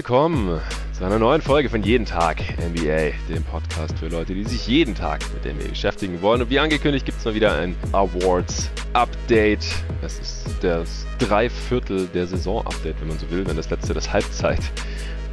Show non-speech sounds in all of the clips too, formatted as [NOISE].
willkommen zu einer neuen Folge von Jeden Tag NBA, dem Podcast für Leute, die sich jeden Tag mit NBA beschäftigen wollen. Und wie angekündigt gibt es mal wieder ein Awards-Update. Das ist das Dreiviertel der Saison-Update, wenn man so will, wenn das letzte das Halbzeit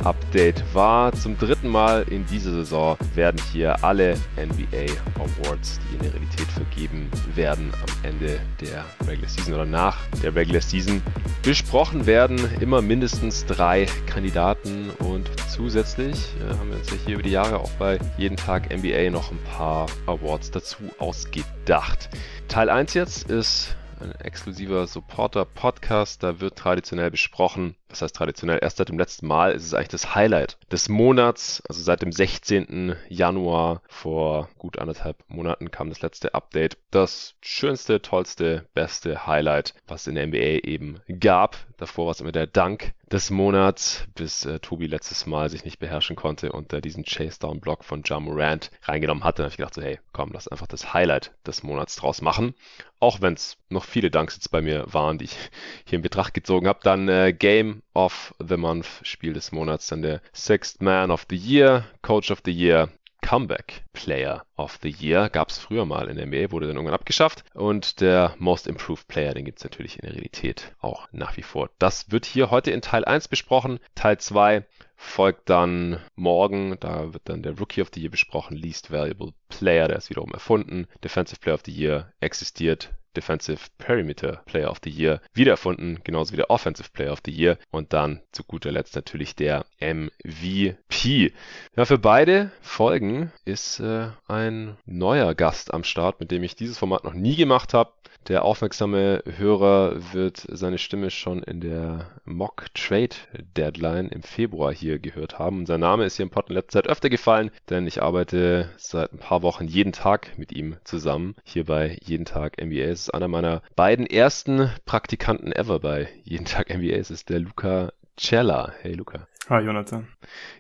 Update war. Zum dritten Mal in dieser Saison werden hier alle NBA Awards, die in der Realität vergeben werden, am Ende der Regular Season oder nach der Regular Season besprochen werden. Immer mindestens drei Kandidaten und zusätzlich äh, haben wir uns ja hier über die Jahre auch bei jeden Tag NBA noch ein paar Awards dazu ausgedacht. Teil 1 jetzt ist ein exklusiver Supporter-Podcast. Da wird traditionell besprochen, was heißt traditionell, erst seit dem letzten Mal ist es eigentlich das Highlight des Monats. Also seit dem 16. Januar vor gut anderthalb Monaten kam das letzte Update. Das schönste, tollste, beste Highlight, was in der NBA eben gab. Davor war es immer der Dank des Monats, bis äh, Tobi letztes Mal sich nicht beherrschen konnte und äh, diesen Chase-Down-Block von Ja Morant reingenommen hatte. Da habe ich gedacht so, hey, komm, lass einfach das Highlight des Monats draus machen. Auch wenn es noch viele Danks jetzt bei mir waren, die ich hier in Betracht gezogen habe. Dann äh, Game of the Month, Spiel des Monats, dann der Sixth Man of the Year, Coach of the Year, Comeback Player of the Year gab es früher mal in der NBA, wurde dann irgendwann abgeschafft. Und der Most Improved Player, den gibt es natürlich in der Realität auch nach wie vor. Das wird hier heute in Teil 1 besprochen. Teil 2 folgt dann morgen. Da wird dann der Rookie of the Year besprochen. Least Valuable Player, der ist wiederum erfunden. Defensive Player of the Year existiert Defensive Perimeter Player of the Year wiedererfunden, genauso wie der Offensive Player of the Year und dann zu guter Letzt natürlich der MVP. Ja, für beide Folgen ist äh, ein neuer Gast am Start, mit dem ich dieses Format noch nie gemacht habe. Der aufmerksame Hörer wird seine Stimme schon in der Mock Trade Deadline im Februar hier gehört haben. Und sein Name ist hier im Pod in letzter Zeit öfter gefallen, denn ich arbeite seit ein paar Wochen jeden Tag mit ihm zusammen. Hier bei Jeden Tag NBA. Es ist einer meiner beiden ersten Praktikanten ever bei Jeden Tag NBA. Es ist der Luca Cella. Hey Luca. Hi Jonathan.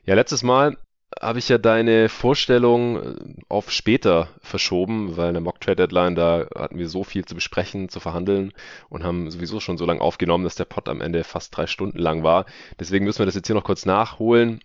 Ja, letztes Mal habe ich ja deine Vorstellung äh, auf später verschoben, weil in der Mock Trade Deadline, da hatten wir so viel zu besprechen, zu verhandeln und haben sowieso schon so lange aufgenommen, dass der Pod am Ende fast drei Stunden lang war. Deswegen müssen wir das jetzt hier noch kurz nachholen.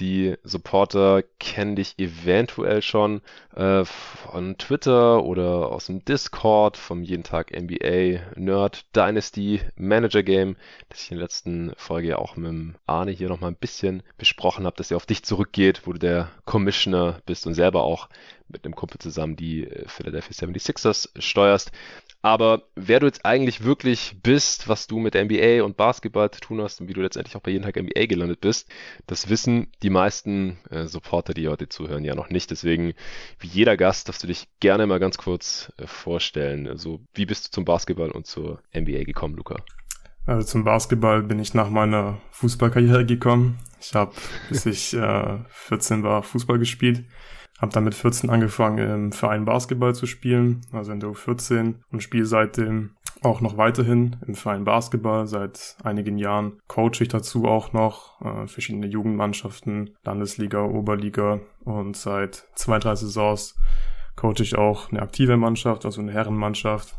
Die Supporter kennen dich eventuell schon äh, von Twitter oder aus dem Discord, vom jeden Tag NBA Nerd Dynasty Manager Game, das ich in der letzten Folge ja auch mit Arne hier nochmal ein bisschen besprochen habe, dass er auf dich zurückgeht, wo der Commissioner bist und selber auch mit einem Kumpel zusammen die äh, Philadelphia 76ers steuerst. Aber wer du jetzt eigentlich wirklich bist, was du mit NBA und Basketball zu tun hast und wie du letztendlich auch bei jeden Tag NBA gelandet bist, das wissen die meisten äh, Supporter, die heute zuhören, ja noch nicht. Deswegen, wie jeder Gast, darfst du dich gerne mal ganz kurz äh, vorstellen. Also, wie bist du zum Basketball und zur NBA gekommen, Luca? Also zum Basketball bin ich nach meiner Fußballkarriere gekommen. Ich habe, bis ich äh, 14 war, Fußball gespielt. Habe dann mit 14 angefangen, im Verein Basketball zu spielen, also in der U14 und spiele seitdem auch noch weiterhin im Verein Basketball. Seit einigen Jahren coache ich dazu auch noch äh, verschiedene Jugendmannschaften, Landesliga, Oberliga und seit zwei, drei Saisons coache ich auch eine aktive Mannschaft, also eine Herrenmannschaft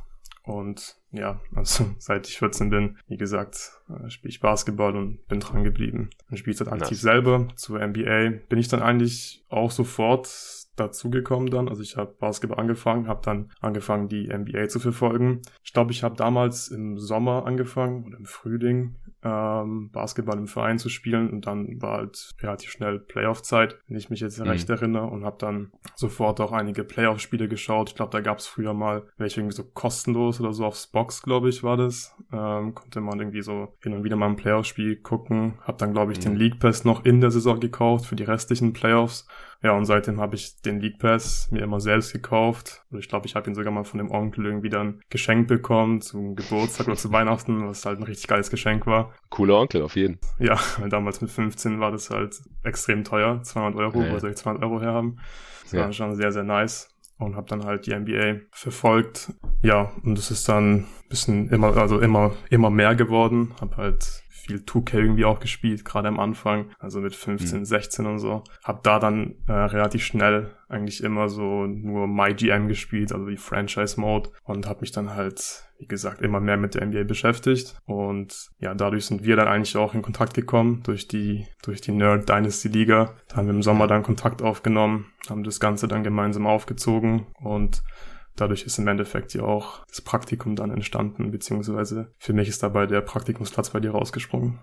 und ja, also [LAUGHS] seit ich 14 bin, wie gesagt, äh, spiele ich Basketball und bin dran geblieben. Und spiele jetzt aktiv nice. selber zur NBA. Bin ich dann eigentlich auch sofort dazugekommen dann. Also ich habe Basketball angefangen, habe dann angefangen, die NBA zu verfolgen. Ich glaube, ich habe damals im Sommer angefangen oder im Frühling ähm, Basketball im Verein zu spielen und dann war halt relativ schnell Playoff-Zeit, wenn ich mich jetzt mhm. recht erinnere und habe dann sofort auch einige Playoff-Spiele geschaut. Ich glaube, da gab es früher mal welche irgendwie so kostenlos oder so aufs Box, glaube ich, war das. Ähm, konnte man irgendwie so hin und wieder mal ein Playoff-Spiel gucken. Hab dann, glaube ich, mhm. den League Pass noch in der Saison gekauft für die restlichen Playoffs ja, und seitdem habe ich den League Pass mir immer selbst gekauft. Und ich glaube, ich habe ihn sogar mal von dem Onkel irgendwie dann geschenkt bekommen zum Geburtstag oder zu [LAUGHS] Weihnachten, was halt ein richtig geiles Geschenk war. Cooler Onkel, auf jeden. Ja, weil damals mit 15 war das halt extrem teuer. 200 Euro, ja, wo soll ich 200 Euro herhaben? Das ja. war schon sehr, sehr nice und habe dann halt die NBA verfolgt. Ja, und es ist dann ein bisschen immer, also immer, immer mehr geworden. Habe halt viel 2K irgendwie auch gespielt, gerade am Anfang, also mit 15, mhm. 16 und so. Hab da dann äh, relativ schnell eigentlich immer so nur MyGM gespielt, also die Franchise Mode und habe mich dann halt wie gesagt, immer mehr mit der NBA beschäftigt. Und ja, dadurch sind wir dann eigentlich auch in Kontakt gekommen durch die, durch die Nerd Dynasty Liga. Da haben wir im Sommer dann Kontakt aufgenommen, haben das Ganze dann gemeinsam aufgezogen und dadurch ist im Endeffekt ja auch das Praktikum dann entstanden, beziehungsweise für mich ist dabei der Praktikumsplatz bei dir rausgesprungen.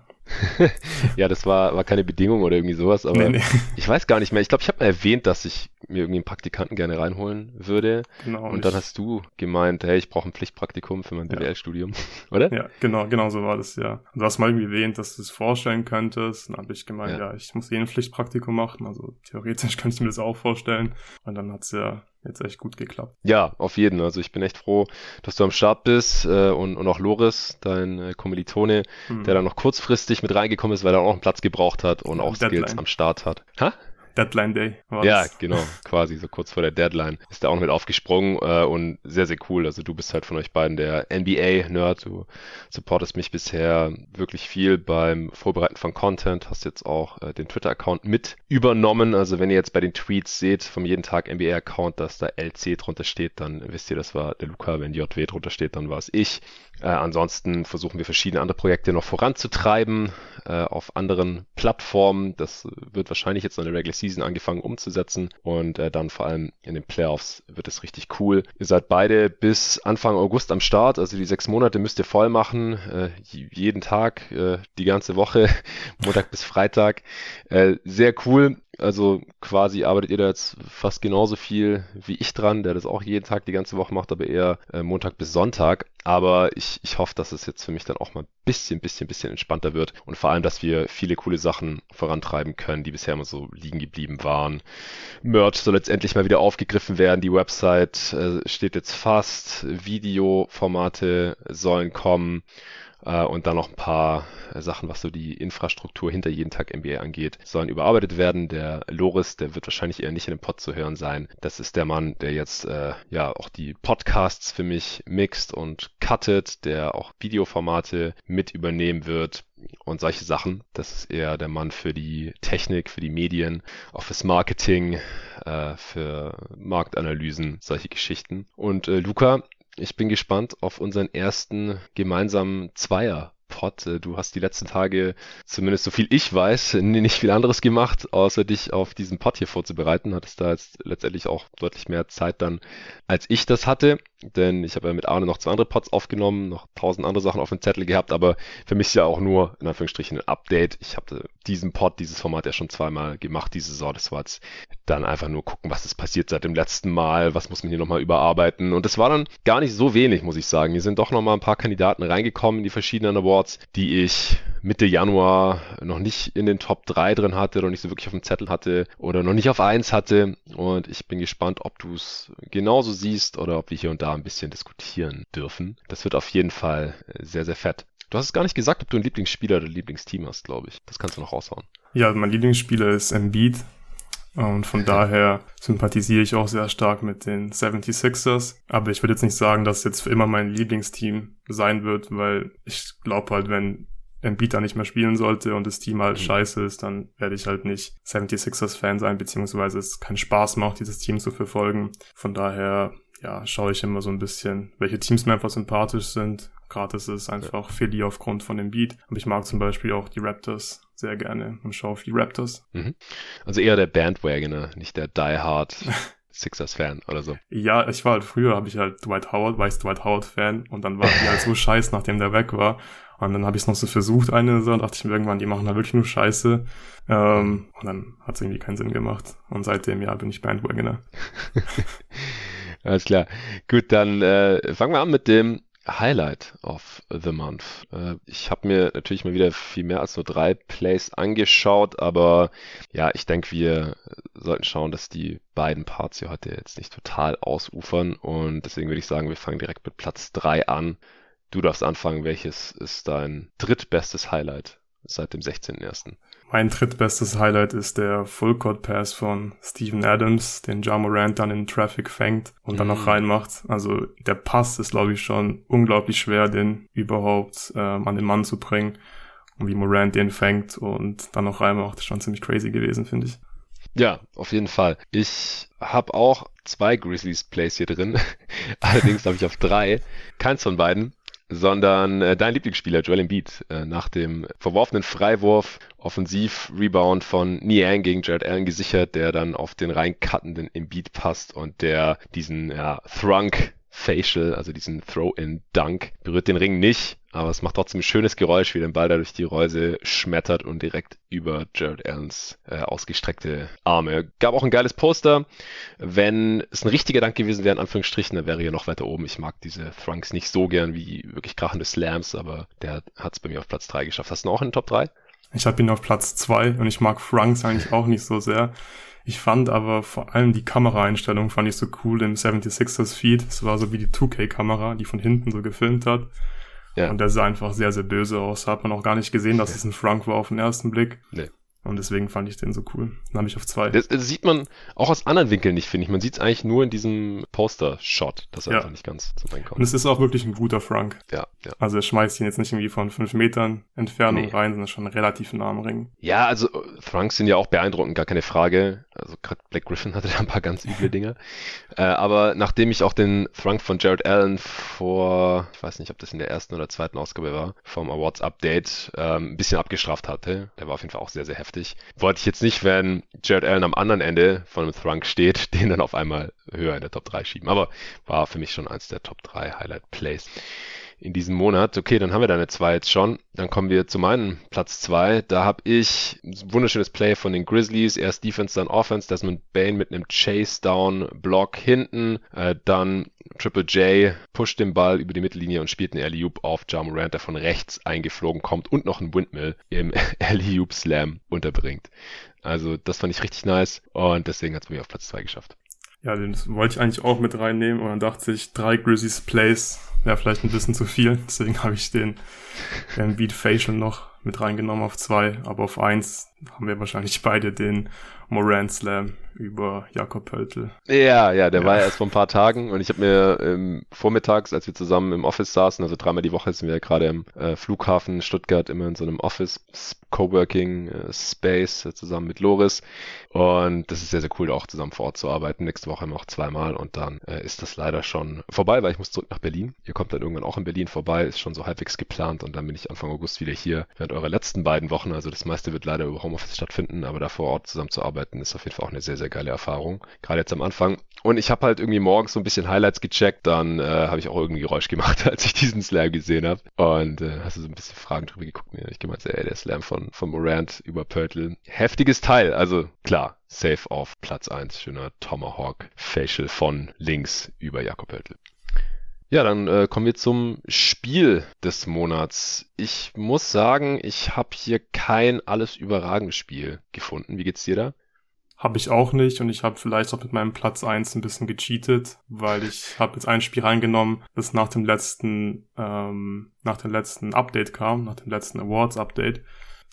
[LAUGHS] ja, das war, war keine Bedingung oder irgendwie sowas, aber nee, nee. ich weiß gar nicht mehr. Ich glaube, ich habe mal erwähnt, dass ich mir irgendwie einen Praktikanten gerne reinholen würde. Genau. Und dann hast du gemeint, hey, ich brauche ein Pflichtpraktikum für mein BWL-Studium, [LAUGHS] oder? Ja, genau, genau so war das, ja. Du hast mal irgendwie erwähnt, dass du es vorstellen könntest. Dann habe ich gemeint, ja. ja, ich muss eh ein Pflichtpraktikum machen. Also theoretisch [LAUGHS] könnte ich mir das auch vorstellen. Und dann hat's ja jetzt echt gut geklappt. Ja, auf jeden. Also ich bin echt froh, dass du am Start bist äh, und, und auch Loris, dein äh, Kommilitone, hm. der dann noch kurzfristig mit reingekommen ist, weil er auch einen Platz gebraucht hat und auch Deadline. Skills am Start hat. Ha? Deadline Day. War ja, das. genau, quasi so kurz vor der Deadline ist er auch noch mit aufgesprungen äh, und sehr, sehr cool. Also du bist halt von euch beiden der NBA-Nerd. Du supportest mich bisher wirklich viel beim Vorbereiten von Content. Hast jetzt auch äh, den Twitter-Account mit übernommen. Also wenn ihr jetzt bei den Tweets seht vom jeden Tag NBA-Account, dass da LC drunter steht, dann wisst ihr, das war der Luca. Wenn JW drunter steht, dann war es ich. Äh, ansonsten versuchen wir verschiedene andere Projekte noch voranzutreiben äh, auf anderen Plattformen. Das wird wahrscheinlich jetzt in der Regular Season angefangen umzusetzen und äh, dann vor allem in den Playoffs wird es richtig cool. Ihr seid beide bis Anfang August am Start, also die sechs Monate müsst ihr voll machen, äh, jeden Tag, äh, die ganze Woche, [LAUGHS] Montag bis Freitag. Äh, sehr cool. Also quasi arbeitet ihr da jetzt fast genauso viel wie ich dran, der das auch jeden Tag die ganze Woche macht, aber eher äh, Montag bis Sonntag. Aber ich, ich hoffe, dass es jetzt für mich dann auch mal ein bisschen, bisschen, bisschen entspannter wird und vor allem, dass wir viele coole Sachen vorantreiben können, die bisher immer so liegen geblieben waren. Merch soll jetzt endlich mal wieder aufgegriffen werden. Die Website äh, steht jetzt fast. Videoformate sollen kommen. Äh, und dann noch ein paar äh, Sachen, was so die Infrastruktur hinter jeden Tag NBA angeht, sollen überarbeitet werden. Der Loris, der wird wahrscheinlich eher nicht in dem Pod zu hören sein. Das ist der Mann, der jetzt äh, ja auch die Podcasts für mich mixt und cuttet, der auch Videoformate mit übernehmen wird und solche Sachen. Das ist eher der Mann für die Technik, für die Medien, auch fürs Marketing, äh, für Marktanalysen, solche Geschichten. Und äh, Luca ich bin gespannt auf unseren ersten gemeinsamen Zweier. Pod. Du hast die letzten Tage, zumindest so viel ich weiß, nicht viel anderes gemacht, außer dich auf diesen Pod hier vorzubereiten. Hattest da jetzt letztendlich auch deutlich mehr Zeit dann, als ich das hatte denn ich habe ja mit Arne noch zwei andere Pods aufgenommen, noch tausend andere Sachen auf dem Zettel gehabt, aber für mich ist ja auch nur in Anführungsstrichen ein Update. Ich habe diesen Pod, dieses Format ja schon zweimal gemacht diese Saison. Das war jetzt dann einfach nur gucken, was ist passiert seit dem letzten Mal, was muss man hier nochmal überarbeiten. Und das war dann gar nicht so wenig, muss ich sagen. Hier sind doch nochmal ein paar Kandidaten reingekommen in die verschiedenen Awards, die ich Mitte Januar noch nicht in den Top 3 drin hatte oder nicht so wirklich auf dem Zettel hatte oder noch nicht auf 1 hatte. Und ich bin gespannt, ob du es genauso siehst oder ob wir hier und da ein bisschen diskutieren dürfen. Das wird auf jeden Fall sehr, sehr fett. Du hast es gar nicht gesagt, ob du einen Lieblingsspieler oder Lieblingsteam hast, glaube ich. Das kannst du noch raushauen. Ja, mein Lieblingsspieler ist Embiid. Und von daher sympathisiere ich auch sehr stark mit den 76ers. Aber ich würde jetzt nicht sagen, dass es jetzt für immer mein Lieblingsteam sein wird, weil ich glaube halt, wenn Embiid da nicht mehr spielen sollte und das Team halt mhm. scheiße ist, dann werde ich halt nicht 76ers-Fan sein, beziehungsweise es keinen Spaß macht, dieses Team zu verfolgen. Von daher, ja, schaue ich immer so ein bisschen, welche Teams mir einfach sympathisch sind. Gerade ist es einfach ja. Philly aufgrund von dem Beat. Aber ich mag zum Beispiel auch die Raptors sehr gerne und schaue auf die Raptors. Mhm. Also eher der Bandwagoner, nicht der Die Hard [LAUGHS] Sixers-Fan oder so. Ja, ich war halt früher, habe ich halt Dwight Howard, weiß Dwight Howard-Fan und dann war die halt so [LAUGHS] scheiß, nachdem der weg war. Und dann habe ich es noch so versucht, eine so, und dachte ich mir irgendwann, die machen halt wirklich nur Scheiße. Ähm, und dann hat es irgendwie keinen Sinn gemacht. Und seitdem, ja, bin ich Bandwagoner. [LAUGHS] Alles klar. Gut, dann äh, fangen wir an mit dem Highlight of the Month. Äh, ich habe mir natürlich mal wieder viel mehr als nur drei Plays angeschaut, aber ja, ich denke, wir sollten schauen, dass die beiden Parts hier heute jetzt nicht total ausufern und deswegen würde ich sagen, wir fangen direkt mit Platz drei an. Du darfst anfangen. Welches ist dein drittbestes Highlight seit dem 16.01.? Mein drittbestes Highlight ist der Full Court Pass von Steven Adams, den Ja Morant dann in Traffic fängt und mm. dann noch mhm. reinmacht. Also der Pass ist, glaube ich, schon unglaublich schwer, den überhaupt ähm, an den Mann zu bringen. und wie Morant den fängt und dann noch reinmacht, ist schon ziemlich crazy gewesen, finde ich. Ja, auf jeden Fall. Ich habe auch zwei Grizzlies Plays hier drin. [LAUGHS] Allerdings habe ich auf drei. Keins von beiden sondern äh, dein Lieblingsspieler Joel Embiid äh, nach dem verworfenen Freiwurf Offensiv-Rebound von Niang gegen Jared Allen gesichert, der dann auf den reincuttenden Embiid passt und der diesen ja, Thrunk Facial, also diesen Throw-in-Dunk, berührt den Ring nicht, aber es macht trotzdem ein schönes Geräusch, wie der Ball da durch die Reuse schmettert und direkt über Jared Allens äh, ausgestreckte Arme. Gab auch ein geiles Poster. Wenn es ein richtiger Dank gewesen wäre, in Anführungsstrichen, dann wäre er noch weiter oben. Ich mag diese Thrunks nicht so gern wie wirklich krachende Slams, aber der hat es bei mir auf Platz 3 geschafft. Hast du in den Top 3? Ich habe ihn auf Platz 2 und ich mag Franks eigentlich auch nicht so sehr. Ich fand aber vor allem die Kameraeinstellung fand ich so cool im 76ers Feed. Es war so wie die 2K-Kamera, die von hinten so gefilmt hat. Ja. Und der sah einfach sehr, sehr böse aus. Hat man auch gar nicht gesehen, dass es ein Frank war auf den ersten Blick. Nee. Und deswegen fand ich den so cool. Dann habe ich auf zwei. Das, das, sieht man auch aus anderen Winkeln nicht, finde ich. Man sieht es eigentlich nur in diesem Poster-Shot, dass er ja. einfach nicht ganz zum Reinkommt. Und es ist auch wirklich ein guter Frank. Ja, ja. Also er schmeißt ihn jetzt nicht irgendwie von fünf Metern Entfernung nee. rein, sondern schon relativ nah am Ring. Ja, also Franks sind ja auch beeindruckend, gar keine Frage. Also gerade Black Griffin [LAUGHS] hatte da ein paar ganz üble Dinge. äh, aber nachdem ich auch den Frank von Jared Allen vor, ich weiß nicht, ob das in der ersten oder zweiten Ausgabe war, vom Awards Update, ähm, ein bisschen abgestraft hatte, der war auf jeden Fall auch sehr, sehr heftig heftig. Wollte ich jetzt nicht, wenn Jared Allen am anderen Ende von einem Thrunk steht, [LAUGHS] den dann auf einmal höher in der Top 3 schieben. Aber war für mich schon eins der Top 3 Highlight Plays in diesem Monat. Okay, dann haben wir deine zwei jetzt schon. Dann kommen wir zu meinem Platz zwei. Da habe ich ein wunderschönes Play von den Grizzlies. Erst Defense, dann Offense. Desmond Bain mit einem Chase-Down-Block hinten. Äh, dann Triple J pusht den Ball über die Mittellinie und spielt einen alley auf Ja Morant, der von rechts eingeflogen kommt und noch einen Windmill im [LAUGHS] alley Slam unterbringt. Also das fand ich richtig nice und deswegen hat es mir auf Platz zwei geschafft. Ja, den wollte ich eigentlich auch mit reinnehmen und dann dachte ich, drei Grizzlies Plays wäre vielleicht ein bisschen zu viel. Deswegen [LAUGHS] habe ich den, den Beat Facial noch mit reingenommen auf zwei. Aber auf eins haben wir wahrscheinlich [LAUGHS] beide den Moran Slam über Jakob Pöltl. Ja, ja, der ja. war ja erst vor ein paar Tagen und ich habe mir ähm, vormittags, als wir zusammen im Office saßen, also dreimal die Woche sind wir ja gerade im äh, Flughafen Stuttgart immer in so einem Office Coworking äh, Space äh, zusammen mit Loris und das ist sehr, sehr cool, auch zusammen vor Ort zu arbeiten. Nächste Woche noch zweimal und dann äh, ist das leider schon vorbei, weil ich muss zurück nach Berlin. Ihr kommt dann irgendwann auch in Berlin vorbei, ist schon so halbwegs geplant und dann bin ich Anfang August wieder hier während eurer letzten beiden Wochen. Also das meiste wird leider über Homeoffice stattfinden, aber da vor Ort zusammen zu arbeiten ist auf jeden Fall auch eine sehr, sehr geile Erfahrung. Gerade jetzt am Anfang. Und ich habe halt irgendwie morgens so ein bisschen Highlights gecheckt, dann äh, habe ich auch irgendwie Geräusch gemacht, [LAUGHS] als ich diesen Slam gesehen habe. Und äh, hast du so ein bisschen Fragen drüber geguckt. Ja, ich gemeint, ey, der Slam von, von Morant über Pörtl. Heftiges Teil, also klar, safe auf Platz 1. Schöner Tomahawk Facial von links über Jakob Pörtl. Ja, dann äh, kommen wir zum Spiel des Monats. Ich muss sagen, ich habe hier kein alles überragendes Spiel gefunden. Wie geht's dir da? Habe ich auch nicht und ich habe vielleicht auch mit meinem Platz eins ein bisschen gecheatet, weil ich habe jetzt ein Spiel reingenommen, das nach dem letzten, ähm, nach dem letzten Update kam, nach dem letzten Awards-Update,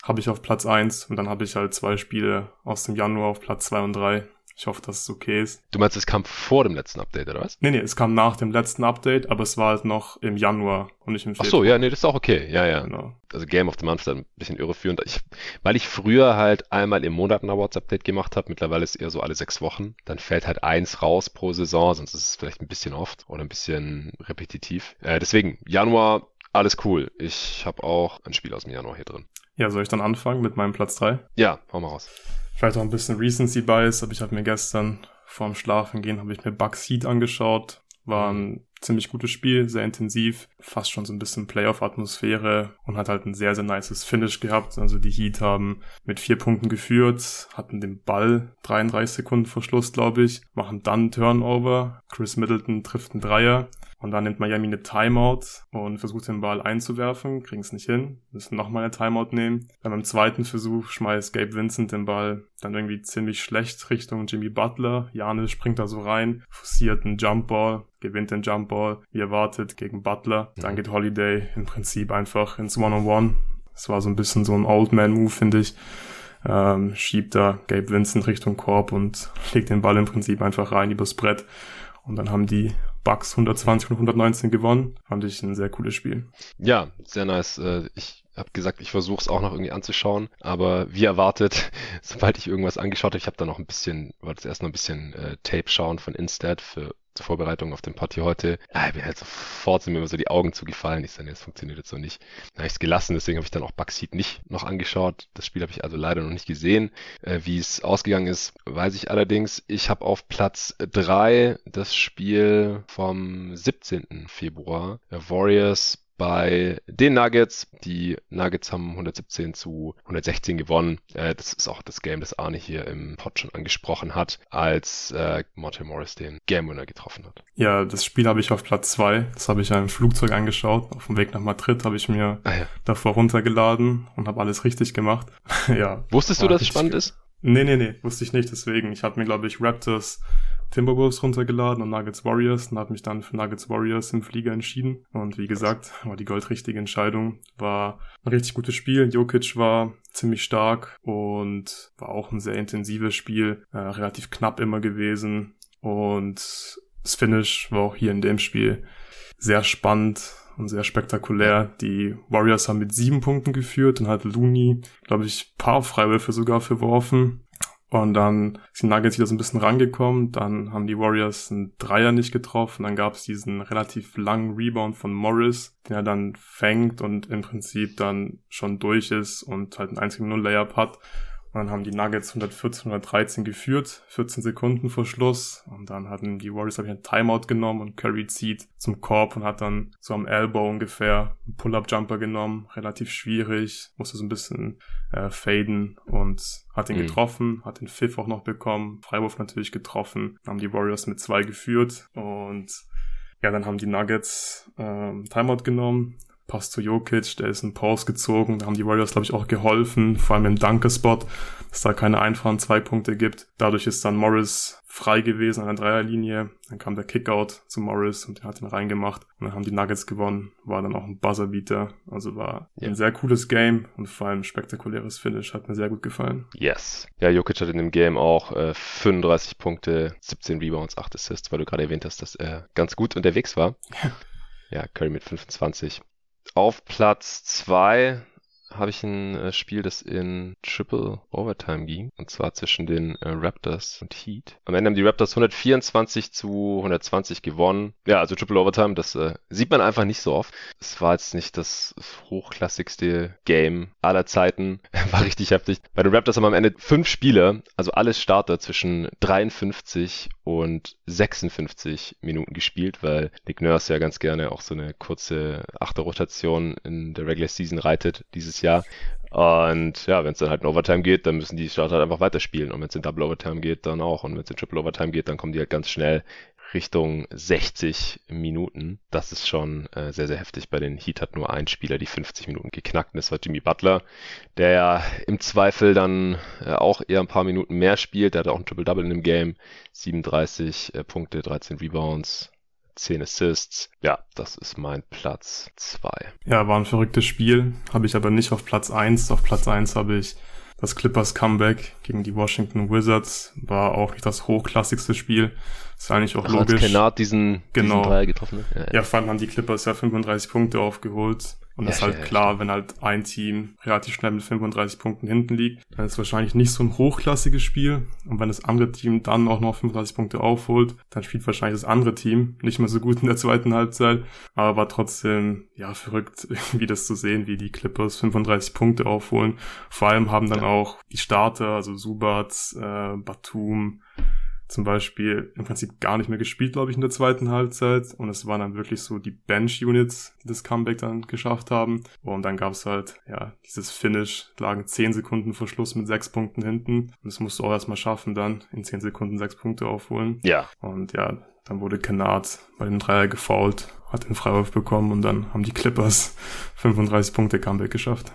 habe ich auf Platz eins und dann habe ich halt zwei Spiele aus dem Januar auf Platz zwei und drei ich hoffe, dass es okay ist. Du meinst, es kam vor dem letzten Update, oder was? Nee, nee, es kam nach dem letzten Update, aber es war halt noch im Januar und nicht im Februar. Ach so, ja, nee, das ist auch okay. Ja, ja. Genau. Also Game of the Month ist ein bisschen irreführend. Ich, weil ich früher halt einmal im Monat ein Awards-Update gemacht habe, mittlerweile ist es eher so alle sechs Wochen. Dann fällt halt eins raus pro Saison, sonst ist es vielleicht ein bisschen oft oder ein bisschen repetitiv. Äh, deswegen, Januar, alles cool. Ich habe auch ein Spiel aus dem Januar hier drin. Ja, soll ich dann anfangen mit meinem Platz drei? Ja, hau mal raus. Vielleicht auch ein bisschen Recency Bias, aber ich habe mir gestern vorm Schlafen gehen, habe ich mir Bugs Heat angeschaut. War ein ziemlich gutes Spiel, sehr intensiv, fast schon so ein bisschen Playoff-Atmosphäre und hat halt ein sehr, sehr nices Finish gehabt. Also die Heat haben mit vier Punkten geführt, hatten den Ball 33 Sekunden vor Schluss, glaube ich, machen dann Turnover. Chris Middleton trifft einen Dreier und dann nimmt Miami eine Timeout und versucht den Ball einzuwerfen, kriegen es nicht hin, müssen nochmal eine Timeout nehmen. Dann beim zweiten Versuch schmeißt Gabe Vincent den Ball dann irgendwie ziemlich schlecht Richtung Jimmy Butler. Janis springt da so rein, forciert einen Jumpball, gewinnt den Jumpball, wie erwartet, gegen Butler. Dann mhm. geht Holiday im Prinzip einfach ins One-on-One. Es war so ein bisschen so ein Old Man Move, finde ich. Ähm, schiebt da Gabe Vincent Richtung Korb und legt den Ball im Prinzip einfach rein übers Brett. Und dann haben die Bucks 120 und 119 gewonnen. Fand ich ein sehr cooles Spiel. Ja, sehr nice. Äh, ich habe gesagt, ich versuche es auch noch irgendwie anzuschauen. Aber wie erwartet, [LAUGHS] sobald ich irgendwas angeschaut habe, ich habe da noch ein bisschen, wollte erst noch ein bisschen äh, Tape schauen von Instead für zur Vorbereitung auf den Party heute, ja, mir halt sofort sind mir immer so die Augen zugefallen. Ich sage, das funktioniert jetzt so nicht. Dann habe ich es gelassen, deswegen habe ich dann auch Backseat nicht noch angeschaut. Das Spiel habe ich also leider noch nicht gesehen. Äh, wie es ausgegangen ist, weiß ich allerdings. Ich habe auf Platz 3 das Spiel vom 17. Februar. Warriors bei den Nuggets. Die Nuggets haben 117 zu 116 gewonnen. Äh, das ist auch das Game, das Arne hier im Pod schon angesprochen hat, als äh, Monte Morris den Game Winner getroffen hat. Ja, das Spiel habe ich auf Platz 2. Das habe ich ja im Flugzeug angeschaut. Auf dem Weg nach Madrid habe ich mir ah, ja. davor runtergeladen und habe alles richtig gemacht. [LAUGHS] ja. Wusstest du, dass es spannend ist? Nee, nee, nee, wusste ich nicht. Deswegen, ich habe mir, glaube ich, Raptors Timberwolves runtergeladen und Nuggets Warriors und habe mich dann für Nuggets Warriors im Flieger entschieden. Und wie gesagt, war die goldrichtige Entscheidung. War ein richtig gutes Spiel. Jokic war ziemlich stark und war auch ein sehr intensives Spiel, äh, relativ knapp immer gewesen. Und das Finish war auch hier in dem Spiel sehr spannend und sehr spektakulär. Die Warriors haben mit sieben Punkten geführt und hat Looney, glaube ich, paar Freiwürfe sogar verworfen. Und dann sind Nuggets wieder so ein bisschen rangekommen. Dann haben die Warriors einen Dreier nicht getroffen. Dann gab es diesen relativ langen Rebound von Morris, den er dann fängt und im Prinzip dann schon durch ist und halt einen einzigen Null-Layup hat. Und dann haben die Nuggets 114, 113 geführt, 14 Sekunden vor Schluss. Und dann hatten die Warriors, habe ich, einen Timeout genommen und Curry zieht zum Korb und hat dann so am Elbow ungefähr einen Pull-Up-Jumper genommen. Relativ schwierig, musste so ein bisschen äh, faden und hat ihn mhm. getroffen, hat den Pfiff auch noch bekommen. Freiwurf natürlich getroffen. Dann haben die Warriors mit zwei geführt und ja, dann haben die Nuggets ähm, Timeout genommen, Pass zu Jokic, der ist in Pause gezogen. Da haben die Warriors, glaube ich, auch geholfen, vor allem im Dunker-Spot, dass da keine einfachen zwei Punkte gibt. Dadurch ist dann Morris frei gewesen an der Dreierlinie. Dann kam der Kickout zu Morris und der hat ihn reingemacht. Und dann haben die Nuggets gewonnen. War dann auch ein Buzzerbeater. Also war ja. ein sehr cooles Game und vor allem spektakuläres Finish. Hat mir sehr gut gefallen. Yes. Ja, Jokic hat in dem Game auch äh, 35 Punkte, 17 Rebounds, 8 Assists, weil du gerade erwähnt hast, dass er ganz gut unterwegs war. [LAUGHS] ja, Curry mit 25. Auf Platz zwei habe ich ein äh, Spiel, das in Triple Overtime ging. Und zwar zwischen den äh, Raptors und Heat. Am Ende haben die Raptors 124 zu 120 gewonnen. Ja, also Triple Overtime, das äh, sieht man einfach nicht so oft. Es war jetzt nicht das hochklassigste Game aller Zeiten. [LAUGHS] War richtig heftig. Bei den Raptors haben am Ende fünf Spieler, also alles Starter zwischen 53 und 56 Minuten gespielt, weil Nick Nurse ja ganz gerne auch so eine kurze Achterrotation in der Regular Season reitet dieses Jahr. Und ja, wenn es dann halt in Overtime geht, dann müssen die Starter halt einfach weiterspielen. Und wenn es in Double Overtime geht, dann auch. Und wenn es in Triple Overtime geht, dann kommen die halt ganz schnell Richtung 60 Minuten. Das ist schon äh, sehr, sehr heftig. Bei den Heat hat nur ein Spieler die 50 Minuten geknackt und das war Jimmy Butler, der ja im Zweifel dann äh, auch eher ein paar Minuten mehr spielt. Der hat auch ein Triple-Double in dem Game. 37 äh, Punkte, 13 Rebounds, 10 Assists. Ja, das ist mein Platz 2. Ja, war ein verrücktes Spiel. Habe ich aber nicht auf Platz 1. Auf Platz 1 habe ich das Clippers Comeback gegen die Washington Wizards. War auch nicht das hochklassigste Spiel. Ist eigentlich auch Ach, logisch. Kennard diesen, genau. diesen Dreier getroffen. Ja, ja. ja, vor allem haben die Clippers ja 35 Punkte aufgeholt. Und das ja, ist halt klar, wenn halt ein Team relativ schnell mit 35 Punkten hinten liegt, dann ist es wahrscheinlich nicht so ein hochklassiges Spiel. Und wenn das andere Team dann auch noch 35 Punkte aufholt, dann spielt wahrscheinlich das andere Team nicht mehr so gut in der zweiten Halbzeit. Aber war trotzdem, ja, verrückt, [LAUGHS] irgendwie das zu sehen, wie die Clippers 35 Punkte aufholen. Vor allem haben dann ja. auch die Starter, also Subat, äh, Batum, zum Beispiel im Prinzip gar nicht mehr gespielt, glaube ich, in der zweiten Halbzeit. Und es waren dann wirklich so die Bench-Units, die das Comeback dann geschafft haben. Und dann gab es halt, ja, dieses Finish, lagen zehn Sekunden vor Schluss mit sechs Punkten hinten. Und das musst du auch erstmal schaffen, dann in zehn Sekunden sechs Punkte aufholen. Ja. Und ja, dann wurde Kennard bei dem Dreier gefoult, hat den Freiwurf bekommen und dann haben die Clippers 35 Punkte Comeback geschafft.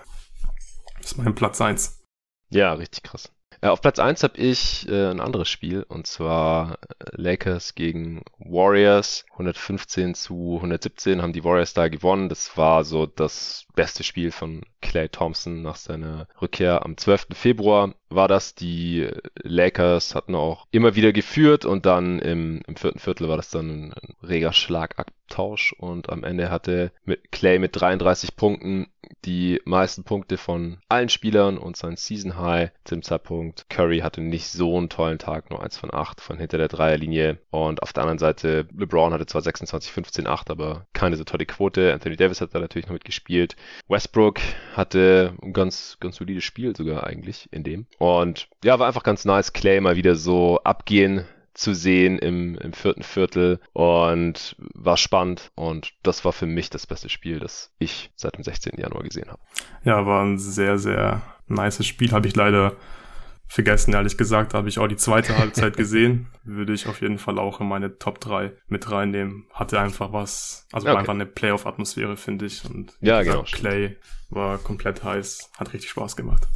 Das ist mein Platz eins. Ja, richtig krass. Äh, auf Platz 1 habe ich äh, ein anderes Spiel und zwar äh, Lakers gegen Warriors. 115 zu 117 haben die Warriors da gewonnen. Das war so das beste Spiel von Clay Thompson nach seiner Rückkehr am 12. Februar war das. Die Lakers hatten auch immer wieder geführt und dann im, im vierten Viertel war das dann ein, reger Schlagabtausch und am Ende hatte mit Clay mit 33 Punkten die meisten Punkte von allen Spielern und sein Season High zum Zeitpunkt. Curry hatte nicht so einen tollen Tag, nur eins von acht von hinter der Dreierlinie. Und auf der anderen Seite, LeBron hatte zwar 26, 15, 8, aber keine so tolle Quote. Anthony Davis hat da natürlich noch mitgespielt. Westbrook hatte ein ganz, ganz solides Spiel sogar eigentlich in dem. Und ja, war einfach ganz nice, Clay mal wieder so abgehen zu sehen im, im vierten Viertel und war spannend und das war für mich das beste Spiel, das ich seit dem 16. Januar gesehen habe. Ja, war ein sehr, sehr nices Spiel. Habe ich leider vergessen, ehrlich gesagt. Habe ich auch die zweite Halbzeit gesehen. Würde ich auf jeden Fall auch in meine Top 3 mit reinnehmen. Hatte einfach was, also okay. einfach eine Playoff-Atmosphäre, finde ich. Und ja, genau. Clay war komplett heiß. Hat richtig Spaß gemacht.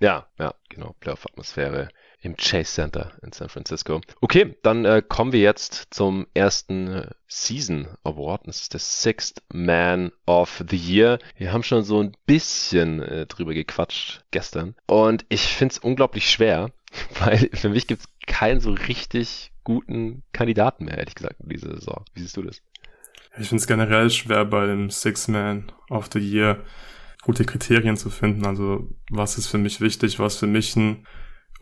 Ja, ja, genau. Playoff-Atmosphäre im Chase Center in San Francisco. Okay, dann äh, kommen wir jetzt zum ersten äh, Season Award. Das ist der Sixth Man of the Year. Wir haben schon so ein bisschen äh, drüber gequatscht gestern. Und ich finde es unglaublich schwer, [LAUGHS] weil für mich gibt es keinen so richtig guten Kandidaten mehr, ehrlich gesagt, in dieser Saison. Wie siehst du das? Ich finde es generell schwer, bei dem Sixth Man of the Year gute Kriterien zu finden. Also was ist für mich wichtig, was für mich ein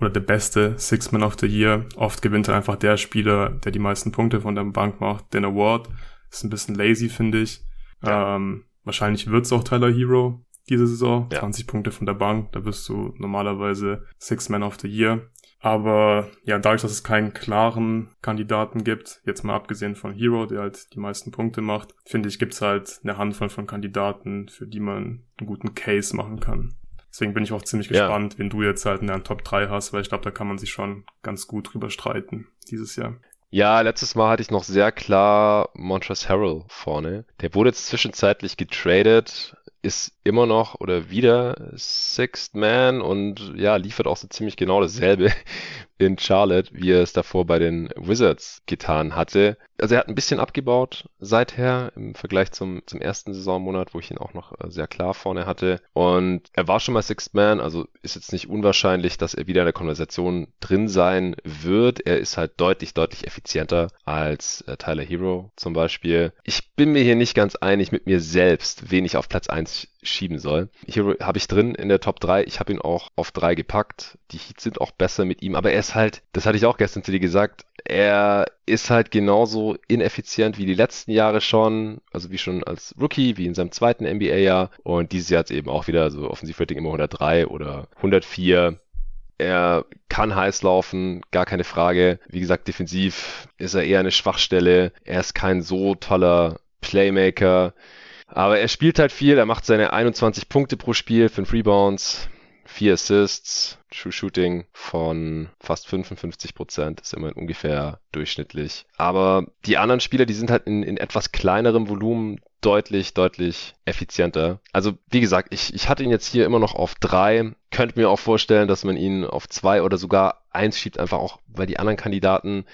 oder der beste Six-Man of the Year. Oft gewinnt er einfach der Spieler, der die meisten Punkte von der Bank macht, den Award. Ist ein bisschen lazy, finde ich. Ja. Ähm, wahrscheinlich wird's auch Tyler Hero diese Saison. Ja. 20 Punkte von der Bank. Da wirst du normalerweise Six-Man of the Year. Aber ja, dadurch, dass es keinen klaren Kandidaten gibt, jetzt mal abgesehen von Hero, der halt die meisten Punkte macht, finde ich, gibt's halt eine Handvoll von Kandidaten, für die man einen guten Case machen kann. Deswegen bin ich auch ziemlich gespannt, ja. wenn du jetzt halt in der Top 3 hast, weil ich glaube, da kann man sich schon ganz gut drüber streiten dieses Jahr. Ja, letztes Mal hatte ich noch sehr klar Montrezl Harrell vorne. Der wurde jetzt zwischenzeitlich getradet, ist immer noch oder wieder Sixth Man und ja, liefert auch so ziemlich genau dasselbe [LAUGHS] in Charlotte, wie er es davor bei den Wizards getan hatte. Also er hat ein bisschen abgebaut seither im Vergleich zum, zum ersten Saisonmonat, wo ich ihn auch noch äh, sehr klar vorne hatte. Und er war schon mal Sixth Man, also ist jetzt nicht unwahrscheinlich, dass er wieder in der Konversation drin sein wird. Er ist halt deutlich, deutlich effizienter als äh, Tyler Hero zum Beispiel. Ich bin mir hier nicht ganz einig mit mir selbst, wen ich auf Platz 1 schieben soll. Hero habe ich drin in der Top 3. Ich habe ihn auch auf 3 gepackt. Die Heats sind auch besser mit ihm, aber er ist halt, das hatte ich auch gestern zu dir gesagt, er ist halt genauso ineffizient wie die letzten Jahre schon, also wie schon als Rookie, wie in seinem zweiten NBA-Jahr. Und dieses Jahr hat es eben auch wieder so Offensivrating immer 103 oder 104. Er kann heiß laufen, gar keine Frage. Wie gesagt, defensiv ist er eher eine Schwachstelle. Er ist kein so toller Playmaker. Aber er spielt halt viel, er macht seine 21 Punkte pro Spiel, 5 Rebounds, 4 Assists, True Shooting von fast 55 Prozent, ist immer ungefähr durchschnittlich. Aber die anderen Spieler, die sind halt in, in etwas kleinerem Volumen deutlich, deutlich effizienter. Also wie gesagt, ich, ich hatte ihn jetzt hier immer noch auf drei. Könnte mir auch vorstellen, dass man ihn auf zwei oder sogar eins schiebt, einfach auch, weil die anderen Kandidaten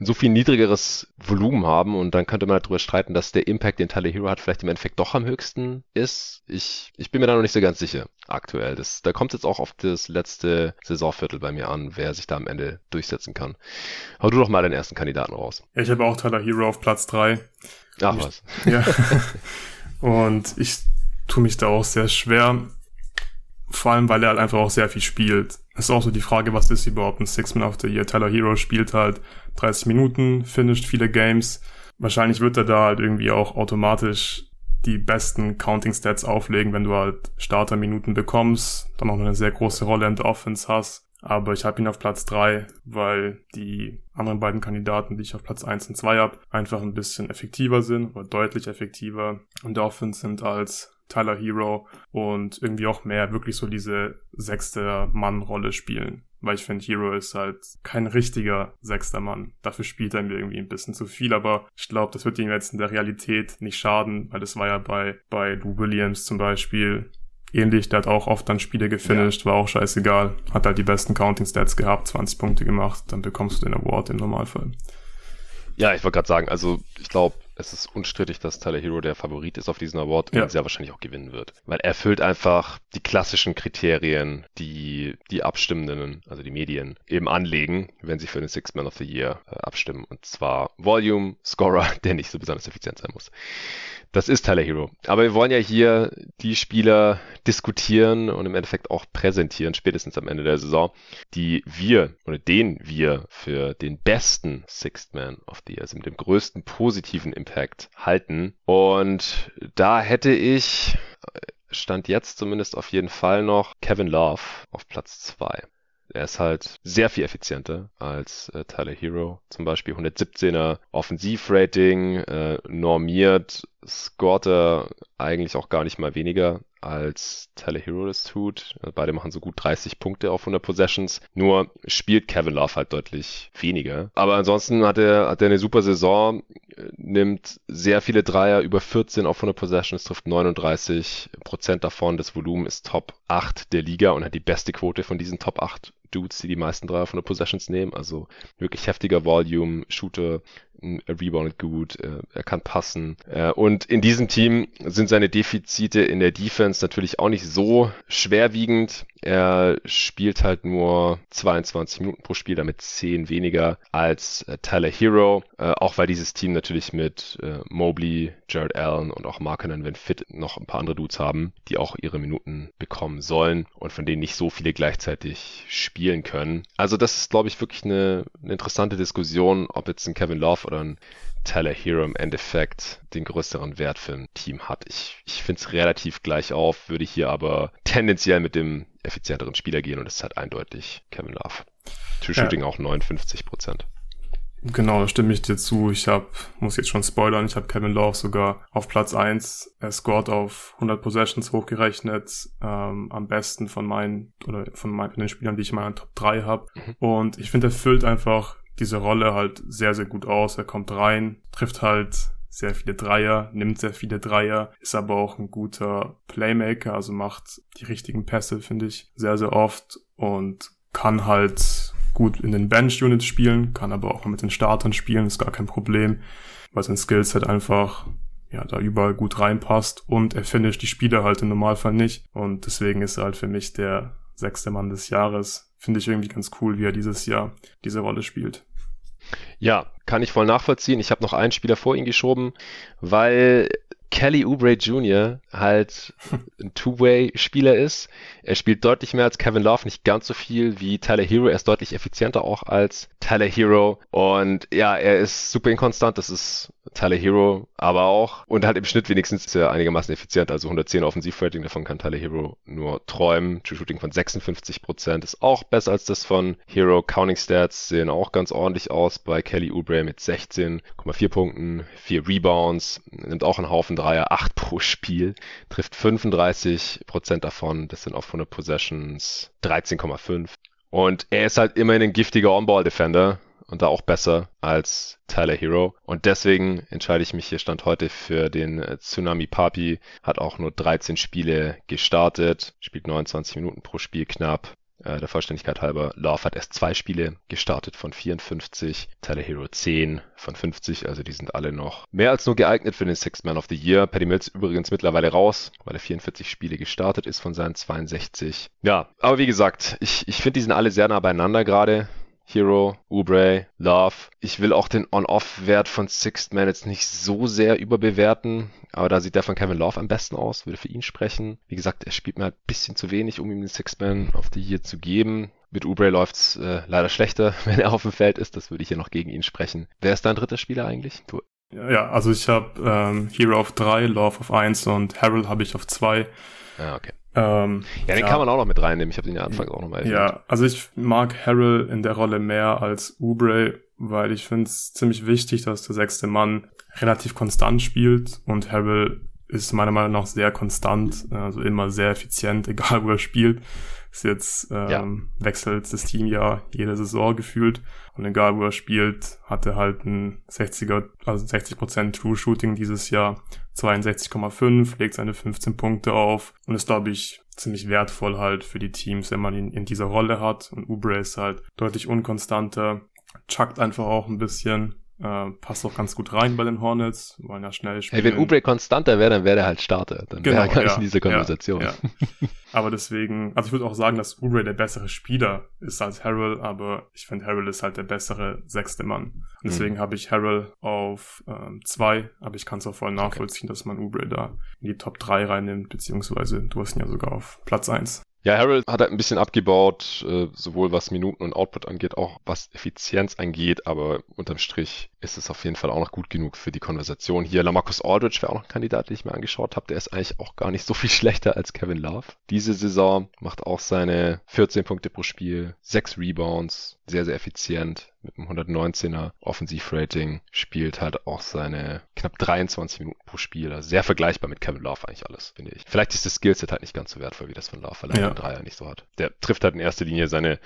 ein so viel niedrigeres Volumen haben und dann könnte man halt drüber streiten, dass der Impact, den Tyler Hero hat, vielleicht im Endeffekt doch am höchsten ist. Ich, ich bin mir da noch nicht so ganz sicher aktuell. Das, da kommt jetzt auch auf das letzte Saisonviertel bei mir an, wer sich da am Ende durchsetzen kann. Hau du doch mal den ersten Kandidaten raus. Ich habe auch Tyler Hero auf Platz drei. Ach was. Ja. [LAUGHS] und ich tue mich da auch sehr schwer. Vor allem, weil er halt einfach auch sehr viel spielt. Es ist auch so die Frage, was ist überhaupt ein Six-Man of the Year? Tyler Hero spielt halt 30 Minuten, finisht viele Games. Wahrscheinlich wird er da halt irgendwie auch automatisch die besten Counting Stats auflegen, wenn du halt Starterminuten bekommst, dann auch eine sehr große Rolle in der Offense hast. Aber ich habe ihn auf Platz drei, weil die anderen beiden Kandidaten, die ich auf Platz eins und zwei habe, einfach ein bisschen effektiver sind oder deutlich effektiver in der Offense sind als Tyler Hero und irgendwie auch mehr wirklich so diese sechste Mann-Rolle spielen. Weil ich finde, Hero ist halt kein richtiger sechster Mann. Dafür spielt er mir irgendwie ein bisschen zu viel, aber ich glaube, das wird ihm jetzt in der Realität nicht schaden, weil das war ja bei, bei Lou Williams zum Beispiel ähnlich. Der hat auch oft dann Spiele gefinisht, ja. war auch scheißegal. Hat halt die besten Counting Stats gehabt, 20 Punkte gemacht, dann bekommst du den Award im Normalfall. Ja, ich wollte gerade sagen, also ich glaube, es ist unstrittig, dass Tyler Hero der Favorit ist auf diesen Award ja. und sehr wahrscheinlich auch gewinnen wird. Weil er erfüllt einfach die klassischen Kriterien, die die Abstimmenden, also die Medien, eben anlegen, wenn sie für den Sixth Man of the Year äh, abstimmen. Und zwar Volume, Scorer, [LAUGHS] der nicht so besonders effizient sein muss. Das ist Tyler Hero. Aber wir wollen ja hier die Spieler diskutieren und im Endeffekt auch präsentieren, spätestens am Ende der Saison, die wir oder den wir für den besten Sixth Man of the Year, also mit dem größten positiven Impact halten. Und da hätte ich, stand jetzt zumindest auf jeden Fall noch Kevin Love auf Platz zwei. Er ist halt sehr viel effizienter als äh, Tyler Hero. Zum Beispiel 117er Offensivrating, äh, normiert, scoret er eigentlich auch gar nicht mal weniger als Tyler Hero das tut. Beide machen so gut 30 Punkte auf 100 Possessions. Nur spielt Kevin Love halt deutlich weniger. Aber ansonsten hat er, hat er eine super Saison, nimmt sehr viele Dreier, über 14 auf 100 Possessions, trifft 39 Prozent davon. Das Volumen ist Top 8 der Liga und hat die beste Quote von diesen Top 8 Dudes, die die meisten Dreier von der Possessions nehmen. Also wirklich heftiger Volume, Shooter, er reboundet gut, äh, er kann passen. Äh, und in diesem Team sind seine Defizite in der Defense natürlich auch nicht so schwerwiegend. Er spielt halt nur 22 Minuten pro Spiel, damit 10 weniger als äh, Tyler Hero. Äh, auch weil dieses Team natürlich mit äh, Mobley, Jared Allen und auch Markinen, wenn fit, noch ein paar andere Dudes haben, die auch ihre Minuten bekommen sollen und von denen nicht so viele gleichzeitig spielen können. Also das ist, glaube ich, wirklich eine, eine interessante Diskussion, ob jetzt ein Kevin Love oder ein Tyler Hero im Endeffekt den größeren Wert für ein Team hat. Ich, ich finde es relativ gleich auf, würde hier aber tendenziell mit dem effizienteren Spieler gehen und es ist halt eindeutig Kevin Love. True Shooting ja. auch 59 Prozent. Genau, da stimme ich dir zu. Ich habe, muss jetzt schon spoilern, ich habe Kevin Love sogar auf Platz eins. Er scored auf 100 Possessions hochgerechnet, ähm, am besten von meinen, oder von, meinen, von den Spielern, die ich in meiner Top 3 habe. Mhm. Und ich finde, er füllt einfach diese Rolle halt sehr, sehr gut aus. Er kommt rein, trifft halt sehr viele Dreier, nimmt sehr viele Dreier, ist aber auch ein guter Playmaker, also macht die richtigen Pässe, finde ich, sehr, sehr oft und kann halt gut in den Bench-Units spielen, kann aber auch mit den Startern spielen, ist gar kein Problem, weil sein Skillset einfach ja, da überall gut reinpasst und er finisht die Spieler halt im Normalfall nicht und deswegen ist er halt für mich der sechste Mann des Jahres finde ich irgendwie ganz cool, wie er dieses Jahr diese Rolle spielt. Ja, kann ich voll nachvollziehen. Ich habe noch einen Spieler vor ihn geschoben, weil Kelly Oubre Jr. halt ein Two-Way-Spieler ist. Er spielt deutlich mehr als Kevin Love, nicht ganz so viel wie Tyler Hero. Er ist deutlich effizienter auch als Tyler Hero. Und ja, er ist super inkonstant. Das ist Tyler Hero aber auch. Und halt im Schnitt wenigstens ist er einigermaßen effizient. Also 110 Offensivrating, davon kann Tyler Hero nur träumen. True Shooting von 56% ist auch besser als das von Hero. Counting Stats sehen auch ganz ordentlich aus bei Kelly Oubre mit 16,4 Punkten, 4 Rebounds, nimmt auch einen Haufen Dreier, 8 [LAUGHS] pro Spiel, trifft 35% davon. Das sind auf 100 Possessions 13,5. Und er ist halt immerhin ein giftiger On-Ball-Defender und da auch besser als Tyler Hero. Und deswegen entscheide ich mich hier Stand heute für den Tsunami Papi. Hat auch nur 13 Spiele gestartet, spielt 29 Minuten pro Spiel knapp. Äh, der Vollständigkeit halber, Love hat erst zwei Spiele gestartet von 54, Tyler Hero 10 von 50, also die sind alle noch mehr als nur geeignet für den Sixth Man of the Year. Paddy Mills übrigens mittlerweile raus, weil er 44 Spiele gestartet ist von seinen 62. Ja, aber wie gesagt, ich, ich finde, die sind alle sehr nah beieinander gerade. Hero, Ubre, Love. Ich will auch den On-Off-Wert von Sixth Man jetzt nicht so sehr überbewerten, aber da sieht der von Kevin Love am besten aus, würde für ihn sprechen. Wie gesagt, er spielt mir ein bisschen zu wenig, um ihm den Sixth Man of the Year zu geben. Mit Ubre läuft's äh, leider schlechter, [LAUGHS] wenn er auf dem Feld ist. Das würde ich ja noch gegen ihn sprechen. Wer ist dein dritter Spieler eigentlich? Du ja, also ich habe ähm, Hero auf 3, Love auf 1 und Harold habe ich auf 2. Ah, okay. Ähm, ja, den ja, kann man auch noch mit reinnehmen. Ich habe den ja anfangs auch noch mal erwähnt. Ja, also ich mag Harrell in der Rolle mehr als Ubre, weil ich finde es ziemlich wichtig, dass der sechste Mann relativ konstant spielt und Harrell ist meiner Meinung nach sehr konstant, also immer sehr effizient, [LAUGHS] egal wo er spielt. Ist jetzt ähm, ja. wechselt das Team ja jede Saison gefühlt. Und egal wo er spielt, hat er halt ein 60er, also 60% True Shooting dieses Jahr, 62,5, legt seine 15 Punkte auf. Und ist glaube ich ziemlich wertvoll halt für die Teams, wenn man ihn in dieser Rolle hat. Und Ubre ist halt deutlich unkonstanter, chuckt einfach auch ein bisschen Äh, passt auch ganz gut rein bei den Hornets, wollen ja schnell spielen. Hey, wenn Oubre konstanter wäre, dann wäre er halt Starter. Dann genau, wäre er gar nicht in dieser Konversation. Ja, ja. [LAUGHS] Aber deswegen, also ich würde auch sagen, dass Oubre der bessere Spieler ist als Harrell, aber ich finde Harrell ist halt der bessere sechste Mann. Und deswegen mhm. habe ich Harrell auf ähm, zwei, aber ich kann es auch voll nachvollziehen, okay. dass man Oubre da in die Top 3 reinnimmt, beziehungsweise du hast ihn ja sogar auf Platz 1. Ja, Harold hat halt ein bisschen abgebaut, äh, sowohl was Minuten und Output angeht, auch was Effizienz angeht, aber unterm Strich ist es auf jeden Fall auch noch gut genug für die Konversation hier. Lamarcus Aldridge wäre auch noch ein Kandidat, den ich mir angeschaut habe. Der ist eigentlich auch gar nicht so viel [LAUGHS] schlechter als Kevin Love. Diese Saison macht auch seine 14 Punkte pro Spiel, 6 Rebounds, sehr, sehr effizient mit einem 119er Offensivrating, spielt halt auch seine knapp 23 Minuten pro Spiel. Also sehr vergleichbar mit Kevin Love eigentlich alles, finde ich. Vielleicht ist das Skillset halt nicht ganz so wertvoll wie das von Love, weil er ja. den Dreier nicht so hat. Der trifft halt in erster Linie seine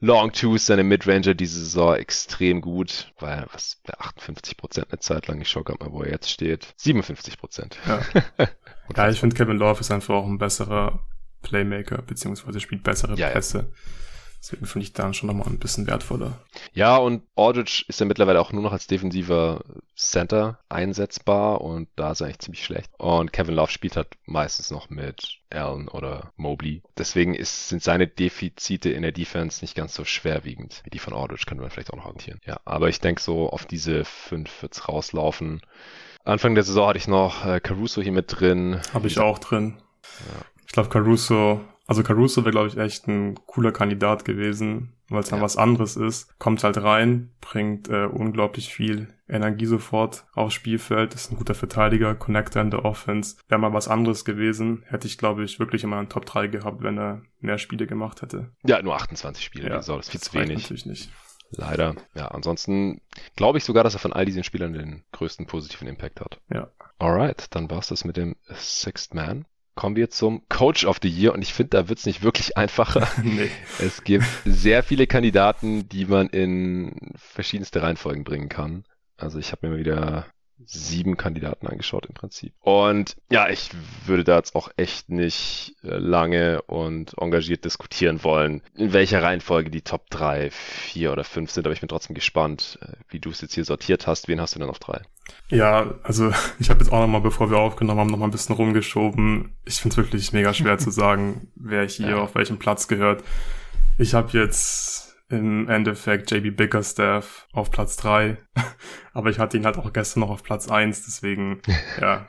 Long Twos, seine Midranger diese Saison extrem gut, weil was bei 58 Prozent eine Zeit lang, ich schaue gerade mal, wo er jetzt steht, 57 Prozent. Ja. [LAUGHS] ja, ich finde Kevin Love ist einfach auch ein besserer Playmaker, beziehungsweise spielt bessere ja, Pässe. Ja. Deswegen finde ich dann schon nochmal ein bisschen wertvoller. Ja, und Aldridge ist ja mittlerweile auch nur noch als defensiver Center einsetzbar und da ist er eigentlich ziemlich schlecht. Und Kevin Love spielt halt meistens noch mit Allen oder Mobley. Deswegen ist, sind seine Defizite in der Defense nicht ganz so schwerwiegend wie die von Aldridge, könnte man vielleicht auch noch argumentieren. Ja, aber ich denke so auf diese 5 wird's rauslaufen. Anfang der Saison hatte ich noch äh, Caruso hier mit drin. Habe ich auch drin. Ja. Ich glaube, Caruso also Caruso wäre, glaube ich, echt ein cooler Kandidat gewesen, weil es dann ja. was anderes ist. Kommt halt rein, bringt äh, unglaublich viel Energie sofort aufs Spielfeld, ist ein guter Verteidiger, Connector in der Offense. Wäre mal was anderes gewesen, hätte ich, glaube ich, wirklich immer einen Top 3 gehabt, wenn er mehr Spiele gemacht hätte. Ja, nur 28 Spiele, ja, so, das ist viel zu wenig. Natürlich nicht. Leider. Ja, ansonsten glaube ich sogar, dass er von all diesen Spielern den größten positiven Impact hat. Ja. Alright, dann war's das mit dem Sixth Man kommen wir zum Coach of the Year und ich finde, da wird es nicht wirklich einfacher. [LAUGHS] nee. Es gibt sehr viele Kandidaten, die man in verschiedenste Reihenfolgen bringen kann. Also ich habe mir mal wieder sieben Kandidaten angeschaut im Prinzip. Und ja, ich würde da jetzt auch echt nicht äh, lange und engagiert diskutieren wollen, in welcher Reihenfolge die Top 3, 4 oder 5 sind, aber ich bin trotzdem gespannt, äh, wie du es jetzt hier sortiert hast. Wen hast du denn auf 3? Ja, also [LAUGHS] ich habe jetzt auch nochmal, bevor wir aufgenommen haben, nochmal ein bisschen rumgeschoben. Ich finde es wirklich mega schwer zu sagen, [LAUGHS] wer hier ja. auf welchem Platz gehört. Ich habe jetzt im Endeffekt JB Bickerstaff auf Platz drei, [LAUGHS] Aber ich hatte ihn halt auch gestern noch auf Platz eins, deswegen, [LAUGHS] ja.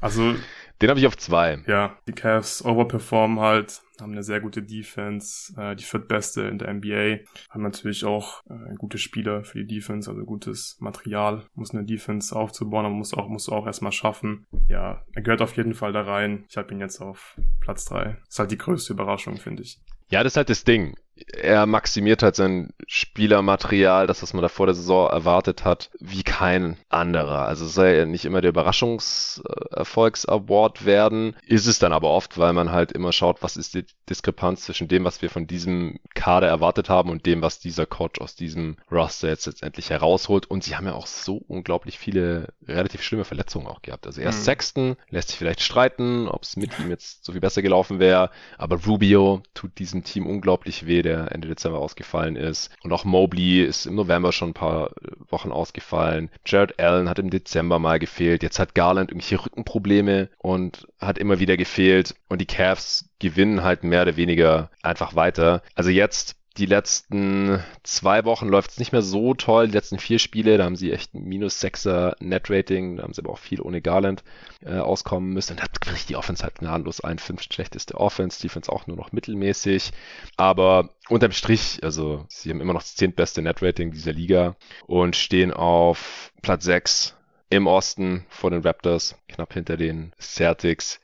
Also. Den habe ich auf zwei. Ja, die Cavs overperformen halt, haben eine sehr gute Defense, äh, die viertbeste in der NBA. Haben natürlich auch äh, gute Spieler für die Defense, also gutes Material, muss eine Defense aufzubauen, aber muss auch, muss auch erstmal schaffen. Ja, er gehört auf jeden Fall da rein. Ich habe ihn jetzt auf Platz drei. Ist halt die größte Überraschung, finde ich. Ja, das ist halt das Ding er maximiert halt sein Spielermaterial, das, was man da vor der Saison erwartet hat, wie kein anderer. Also soll er nicht immer der Überraschungserfolgs-Award werden, ist es dann aber oft, weil man halt immer schaut, was ist die Diskrepanz zwischen dem, was wir von diesem Kader erwartet haben und dem, was dieser Coach aus diesem Roster jetzt letztendlich herausholt. Und sie haben ja auch so unglaublich viele relativ schlimme Verletzungen auch gehabt. Also erst mhm. Sexton lässt sich vielleicht streiten, ob es mit ihm jetzt so viel besser gelaufen wäre, aber Rubio tut diesem Team unglaublich weh der Ende Dezember ausgefallen ist. Und auch Mobley ist im November schon ein paar Wochen ausgefallen. Jared Allen hat im Dezember mal gefehlt. Jetzt hat Garland irgendwelche Rückenprobleme und hat immer wieder gefehlt. Und die Cavs gewinnen halt mehr oder weniger einfach weiter. Also jetzt die letzten zwei Wochen läuft es nicht mehr so toll. Die letzten vier Spiele, da haben sie echt ein minus 6er Net-Rating. Da haben sie aber auch viel ohne Garland äh, auskommen müssen. Und da bricht die Offense halt gnadenlos ein. Fünf schlechteste Offense, Defense auch nur noch mittelmäßig. Aber unterm Strich, also sie haben immer noch das zehntbeste Net-Rating dieser Liga und stehen auf Platz 6 im Osten vor den Raptors, knapp hinter den Celtics.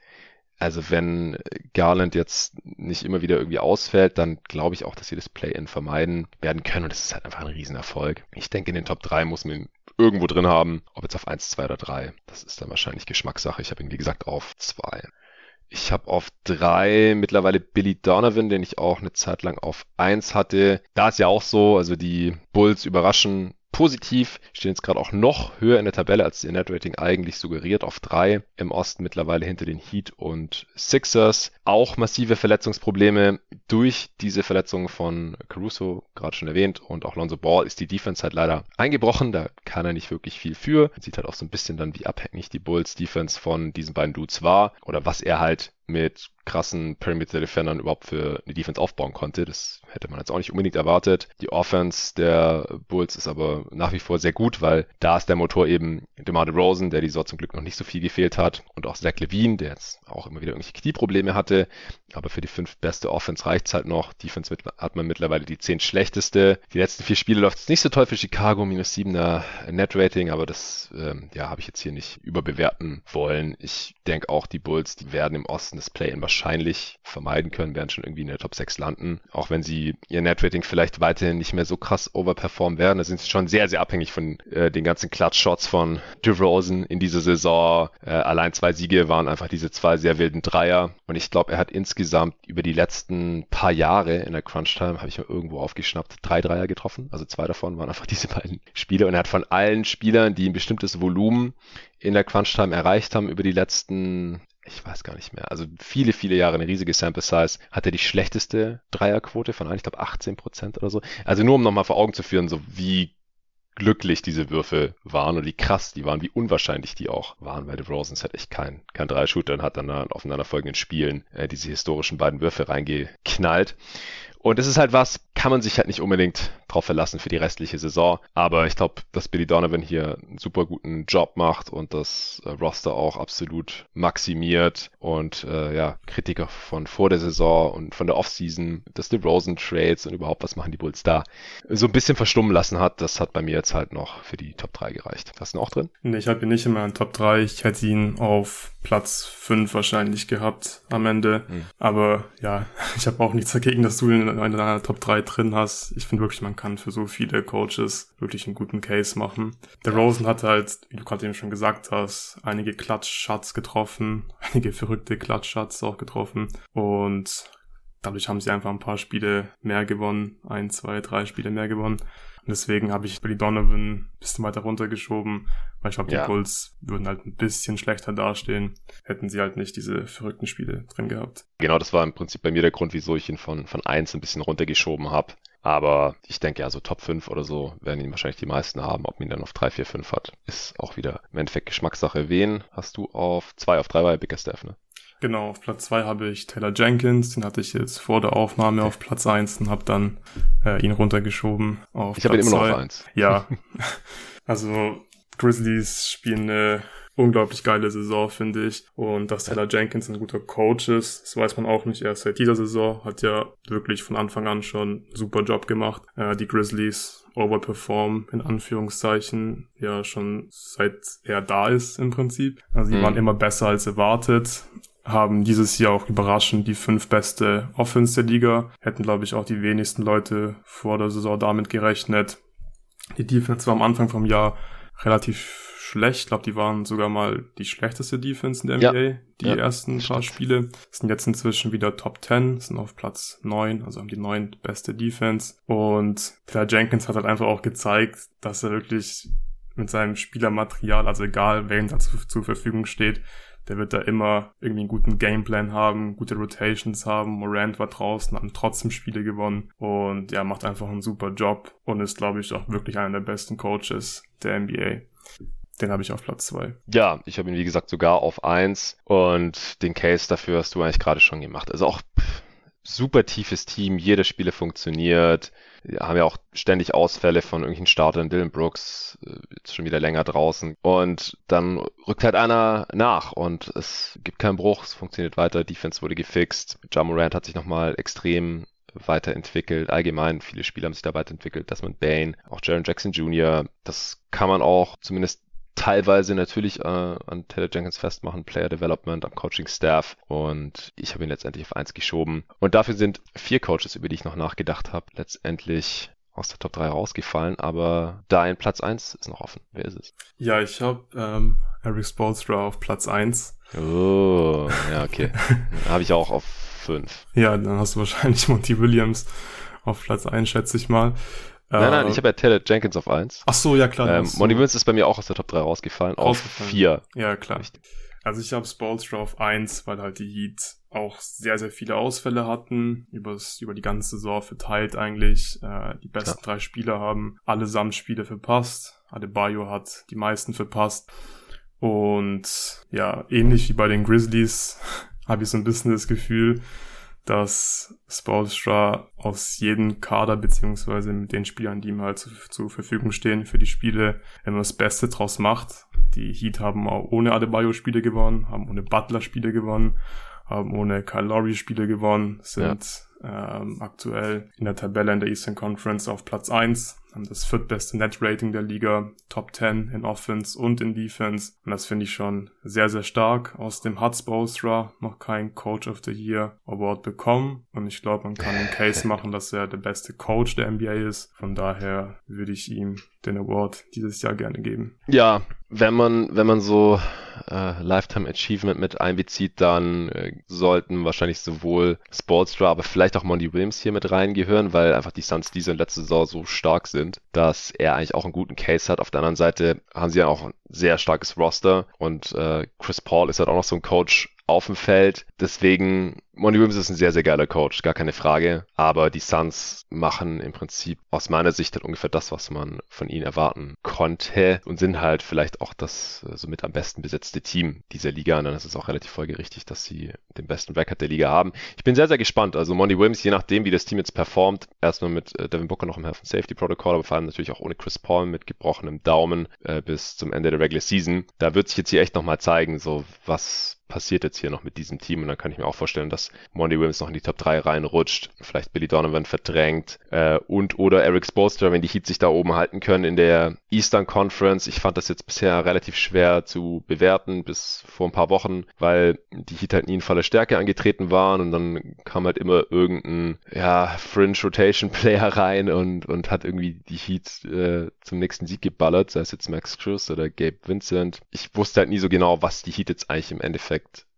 Also wenn Garland jetzt nicht immer wieder irgendwie ausfällt, dann glaube ich auch, dass sie das Play-In vermeiden werden können und das ist halt einfach ein Riesenerfolg. Ich denke, in den Top 3 muss man ihn irgendwo drin haben, ob jetzt auf 1, 2 oder 3. Das ist dann wahrscheinlich Geschmackssache. Ich habe ihn, wie gesagt, auf 2. Ich habe auf 3 mittlerweile Billy Donovan, den ich auch eine Zeit lang auf 1 hatte. Da ist ja auch so, also die Bulls überraschen positiv, stehen jetzt gerade auch noch höher in der Tabelle, als ihr Net-Rating eigentlich suggeriert, auf drei. Im Osten mittlerweile hinter den Heat und Sixers. Auch massive Verletzungsprobleme durch diese Verletzungen von Caruso, gerade schon erwähnt, und auch Lonzo Ball ist die Defense halt leider eingebrochen. Da kann er nicht wirklich viel für. Sieht halt auch so ein bisschen dann, wie abhängig die Bulls Defense von diesen beiden Dudes war oder was er halt mit krassen Perimeter Defendern überhaupt für eine Defense aufbauen konnte. Das hätte man jetzt auch nicht unbedingt erwartet. Die Offense der Bulls ist aber nach wie vor sehr gut, weil da ist der Motor eben DeMar DeRozan, der die Saison zum Glück noch nicht so viel gefehlt hat und auch Zach Levine, der jetzt auch immer wieder irgendwelche Knieprobleme hatte. Aber für die fünf beste Offense reicht's halt noch. Defense hat man mittlerweile die zehn schlechteste. Die letzten vier Spiele läuft es nicht so toll für Chicago, minus siebener Net-Rating, aber das ähm, ja, habe ich jetzt hier nicht überbewerten wollen. Ich denke auch, die Bulls, die werden im Osten das Play-In wahrscheinlich vermeiden können, werden schon irgendwie in der Top 6 landen. Auch wenn sie ihr Net-Rating vielleicht weiterhin nicht mehr so krass overperformen werden. Da sind sie schon sehr, sehr abhängig von äh, den ganzen Clutch-Shots von DeRozan in dieser Saison. Äh, allein zwei Siege waren einfach diese zwei sehr wilden Dreier. Und ich glaube, er hat insgesamt über die letzten paar Jahre in der Crunch-Time, habe ich mir irgendwo aufgeschnappt, drei Dreier getroffen. Also zwei davon waren einfach [LAUGHS] diese beiden Spiele. Und er hat von allen Spielern, die ein bestimmtes Volumen in der Crunch-Time erreicht haben, über die letzten ich weiß gar nicht mehr, also viele, viele Jahre eine riesige Sample Size, hat er die schlechteste Dreierquote von allen, ich glaube 18 Prozent oder so. Also nur um nochmal vor Augen zu führen, so wie glücklich diese Würfe waren und wie krass die waren, wie unwahrscheinlich die auch waren, weil DeRozan hat echt kein, kein Dreier-Shooter und hat dann aufeinanderfolgenden Spielen äh, diese historischen beiden Würfe reingeknallt. Und es ist halt was, kann man sich halt nicht unbedingt drauf verlassen für die restliche Saison. Aber ich glaube, dass Billy Donovan hier einen super guten Job macht und das äh, Roster auch absolut maximiert und äh, ja, Kritiker von vor der Saison und von der Offseason, des DeRozan Trades und überhaupt, was machen die Bulls da, so ein bisschen verstummen lassen hat. Das hat bei mir jetzt halt noch für die Top 3 gereicht. Hast du ihn auch drin? Nee, ich habe ihn nicht in meinen Top 3. Ich hätte ihn auf Platz 5 wahrscheinlich gehabt am Ende. Hm. Aber ja, [LAUGHS] ich habe auch nichts dagegen, dass du ihn in deiner Top 3 drin hast. Ich finde wirklich, man kann für so viele Coaches wirklich einen guten Case machen. Der Rosen hat halt, wie du gerade eben schon gesagt hast, einige Klatsch-Shots getroffen, [LAUGHS] einige verrückte Klatsch-Shots auch getroffen und dadurch haben sie einfach ein paar Spiele mehr gewonnen, ein, zwei, drei Spiele mehr gewonnen. Deswegen habe ich Billy Donovan ein bisschen weiter runtergeschoben, weil ich glaube, die ja. Bulls würden halt ein bisschen schlechter dastehen, hätten sie halt nicht diese verrückten Spiele drin gehabt. Genau, das war im Prinzip bei mir der Grund, wieso ich ihn von, von 1 ein bisschen runtergeschoben habe. Aber ich denke ja, so Top 5 oder so werden ihn wahrscheinlich die meisten haben. Ob man ihn dann auf 3, 4, 5 hat, ist auch wieder im Endeffekt Geschmackssache. Wen hast du auf 2, auf 3 war ja Bigger Steph, ne? Genau, auf Platz zwei habe ich Taylor Jenkins, den hatte ich jetzt vor der Aufnahme auf Platz eins und habe dann äh, ihn runtergeschoben auf Ich habe ihn immer noch auf eins. Ja, [LAUGHS] also Grizzlies spielen eine unglaublich geile Saison, finde ich. Und dass Taylor Jenkins ein guter Coach ist, das weiß man auch nicht erst seit dieser Saison. Hat ja wirklich von Anfang an schon einen super Job gemacht. Äh, die Grizzlies overperform in Anführungszeichen ja schon seit er da ist im Prinzip. Also die mhm. waren immer besser als erwartet haben dieses Jahr auch überraschend die fünf beste Offense der Liga. Hätten, glaube ich, auch die wenigsten Leute vor der Saison damit gerechnet. Die Defense war am Anfang vom Jahr relativ schlecht. Ich glaube, die waren sogar mal die schlechteste Defense in der NBA, ja. die ja, ersten paar Spiele. Sind jetzt inzwischen wieder Top 10, sind auf Platz 9, also haben die neun beste Defense. Und Claire Jenkins hat halt einfach auch gezeigt, dass er wirklich mit seinem Spielermaterial, also egal ihm dazu zur Verfügung steht, der wird da immer irgendwie einen guten Gameplan haben, gute Rotations haben. Morant war draußen, haben trotzdem Spiele gewonnen und ja, macht einfach einen super Job und ist, glaube ich, auch wirklich einer der besten Coaches der NBA. Den habe ich auf Platz zwei. Ja, ich habe ihn, wie gesagt, sogar auf eins und den Case dafür hast du eigentlich gerade schon gemacht. Also auch super tiefes Team, jede Spiele funktioniert. Wir haben ja auch ständig Ausfälle von irgendwelchen Startern, Dylan Brooks, äh, jetzt schon wieder länger draußen. Und dann rückt halt einer nach und es gibt keinen Bruch, es funktioniert weiter, Defense wurde gefixt. Jamorant hat sich nochmal extrem weiterentwickelt. Allgemein, viele Spieler haben sich da weiterentwickelt. Desmond Bain, auch Jaron Jackson Jr. Das kann man auch zumindest teilweise natürlich äh, an Taylor Jenkins festmachen, Player Development, am Coaching Staff und ich habe ihn letztendlich auf eins geschoben. Und dafür sind vier Coaches, über die ich noch nachgedacht habe, letztendlich aus der Top 3 rausgefallen, aber dein Platz 1 ist noch offen. Wer ist es? Ja, ich habe ähm, Eric Spolstra auf Platz 1. Oh, ja, okay. habe ich auch auf 5. Ja, dann hast du wahrscheinlich Monty Williams auf Platz 1, schätze ich mal. Nein, nein, ich habe ja Taylor Jenkins auf 1. Ach so, ja klar. Ähm, Monty Williams ist bei mir auch aus der Top 3 rausgefallen, auf 4. Ja, klar. Richtig. Also ich habe Spolstra auf 1, weil halt die Heat auch sehr, sehr viele Ausfälle hatten, übers, über die ganze Saison verteilt eigentlich. Äh, die besten ja. drei Spieler haben allesamt Spiele verpasst. Adebayo hat die meisten verpasst. Und ja, ähnlich wie bei den Grizzlies [LAUGHS] habe ich so ein bisschen das Gefühl, dass Spolstra aus jedem Kader beziehungsweise mit den Spielern, die ihm halt zu, zur Verfügung stehen für die Spiele, immer das Beste draus macht. Die Heat haben auch ohne Adebayo Spiele gewonnen, haben ohne Butler Spiele gewonnen, haben ohne Kyle Lowry Spiele gewonnen, sind ja. ähm, aktuell in der Tabelle in der Eastern Conference auf Platz eins haben das viertbeste Net-Rating der Liga, Top 10 in Offense und in Defense. Und das finde ich schon sehr, sehr stark. Aus dem hat Spolstra noch kein Coach of the Year Award bekommen. Und ich glaube, man kann den Case [LAUGHS] machen, dass er der beste Coach der NBA ist. Von daher würde ich ihm den Award dieses Jahr gerne geben. Ja, wenn man, wenn man so äh, Lifetime Achievement mit einbezieht, dann äh, sollten wahrscheinlich sowohl Sportstra, aber vielleicht auch Monty Williams hier mit reingehören, weil einfach die Suns diese letzte Saison so stark sind, dass er eigentlich auch einen guten Case hat. Auf der anderen Seite haben sie ja auch ein sehr starkes Roster und äh, Chris Paul ist halt auch noch so ein Coach auf dem Feld. Deswegen Monty Williams ist ein sehr, sehr geiler Coach, gar keine Frage. Aber die Suns machen im Prinzip aus meiner Sicht halt ungefähr das, was man von ihnen erwarten konnte und sind halt vielleicht auch das äh, somit am besten besetzte Team dieser Liga. Und dann ist es auch relativ folgerichtig, dass sie den besten Record der Liga haben. Ich bin sehr, sehr gespannt. Also Monty Williams, je nachdem, wie das Team jetzt performt, erstmal mit äh, Devin Booker noch im Health and Safety Protocol, aber vor allem natürlich auch ohne Chris Paul mit gebrochenem Daumen äh, bis zum Ende der Regular Season. Da wird sich jetzt hier echt nochmal zeigen, so was passiert jetzt hier noch mit diesem Team. Und dann kann ich mir auch vorstellen, dass Monty Williams noch in die Top 3 reinrutscht, vielleicht Billy Donovan verdrängt äh, und oder Eric Spoelstra, wenn die Heat sich da oben halten können in der Eastern Conference. Ich fand das jetzt bisher relativ schwer zu bewerten bis vor ein paar Wochen, weil die Heat halt nie in voller Stärke angetreten waren und dann kam halt immer irgendein ja, Fringe Rotation Player rein und, und hat irgendwie die Heat äh, zum nächsten Sieg geballert, sei es jetzt Max Cruz oder Gabe Vincent. Ich wusste halt nie so genau, was die Heat jetzt eigentlich im Endeffekt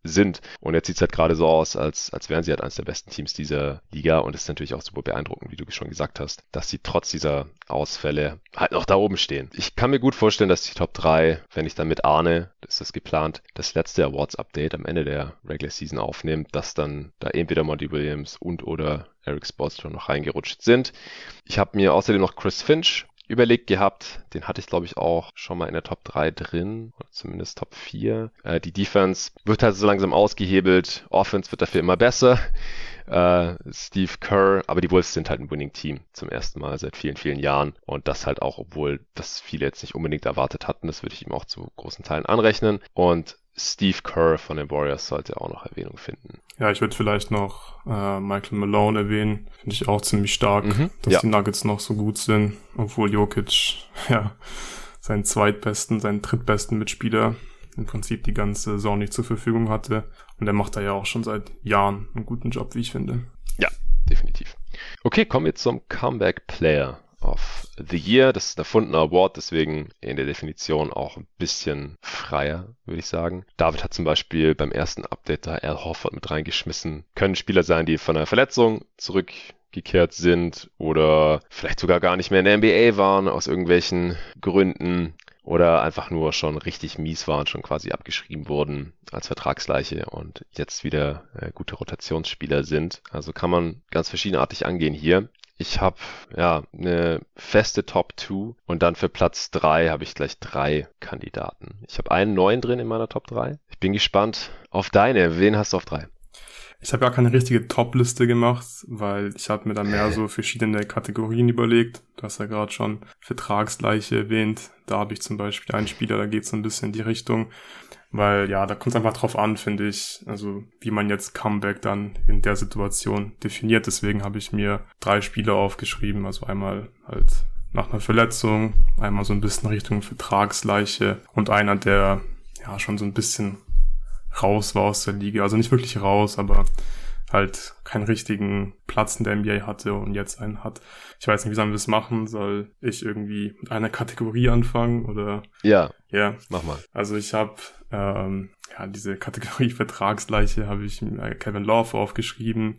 sind. Und jetzt sieht es halt gerade so aus, als, als wären sie halt eines der besten Teams dieser Liga. Und es ist natürlich auch super beeindruckend, wie du schon gesagt hast, dass sie trotz dieser Ausfälle halt noch da oben stehen. Ich kann mir gut vorstellen, dass die Top 3, wenn ich dann mit Arne, das ist das geplant, das letzte Awards-Update am Ende der Regular Season aufnimmt, dass dann da entweder Monty Williams und oder Eric Spoelstra noch reingerutscht sind. Ich habe mir außerdem noch Chris Finch überlegt gehabt. Den hatte ich, glaube ich, auch schon mal in der Top 3 drin, oder zumindest Top 4. Äh, die Defense wird halt so langsam ausgehebelt. Offense wird dafür immer besser. Äh, Steve Kerr, aber die Wolves sind halt ein Winning-Team zum ersten Mal seit vielen, vielen Jahren. Und das halt auch, obwohl das viele jetzt nicht unbedingt erwartet hatten. Das würde ich ihm auch zu großen Teilen anrechnen. Und Steve Kerr von den Warriors sollte auch noch Erwähnung finden. Ja, ich würde vielleicht noch äh, Michael Malone erwähnen. Finde ich auch ziemlich stark, mhm, dass ja. die Nuggets noch so gut sind, obwohl Jokic [LAUGHS] ja seinen zweitbesten, seinen drittbesten Mitspieler im Prinzip die ganze Saison nicht zur Verfügung hatte. Und der macht da ja auch schon seit Jahren einen guten Job, wie ich finde. Ja, definitiv. Okay, kommen wir zum Comeback Player of the Year. Das ist ein erfundener Award, deswegen in der Definition auch ein bisschen freier, würde ich sagen. David hat zum Beispiel beim ersten Update da Al Horford mit reingeschmissen. Können Spieler sein, die von einer Verletzung zurückgekehrt sind oder vielleicht sogar gar nicht mehr in der NBA waren aus irgendwelchen Gründen oder einfach nur schon richtig mies waren, schon quasi abgeschrieben wurden als Vertragsleiche und jetzt wieder äh, gute Rotationsspieler sind. Also kann man ganz verschiedenartig angehen hier. Ich habe ja eine feste Top 2 und dann für Platz 3 habe ich gleich drei Kandidaten. Ich habe einen neuen drin in meiner Top 3. Ich bin gespannt auf deine. Wen hast du auf 3? Ich habe gar keine richtige Top-Liste gemacht, weil ich habe mir dann mehr so verschiedene Kategorien überlegt. Du hast ja gerade schon Vertragsleiche erwähnt. Da habe ich zum Beispiel einen Spieler, da geht so ein bisschen in die Richtung. Weil ja, da kommt es einfach drauf an, finde ich, also wie man jetzt Comeback dann in der Situation definiert. Deswegen habe ich mir drei Spiele aufgeschrieben. Also einmal halt nach einer Verletzung, einmal so ein bisschen Richtung Vertragsleiche und einer, der ja schon so ein bisschen raus war aus der Liga. Also nicht wirklich raus, aber halt keinen richtigen Platz in der NBA hatte und jetzt einen hat. Ich weiß nicht, wie sollen wir das machen? Soll ich irgendwie mit einer Kategorie anfangen oder? Ja. Ja. Mach mal. Also ich habe ähm, ja diese Kategorie [LAUGHS] Vertragsleiche habe ich Kevin Love aufgeschrieben.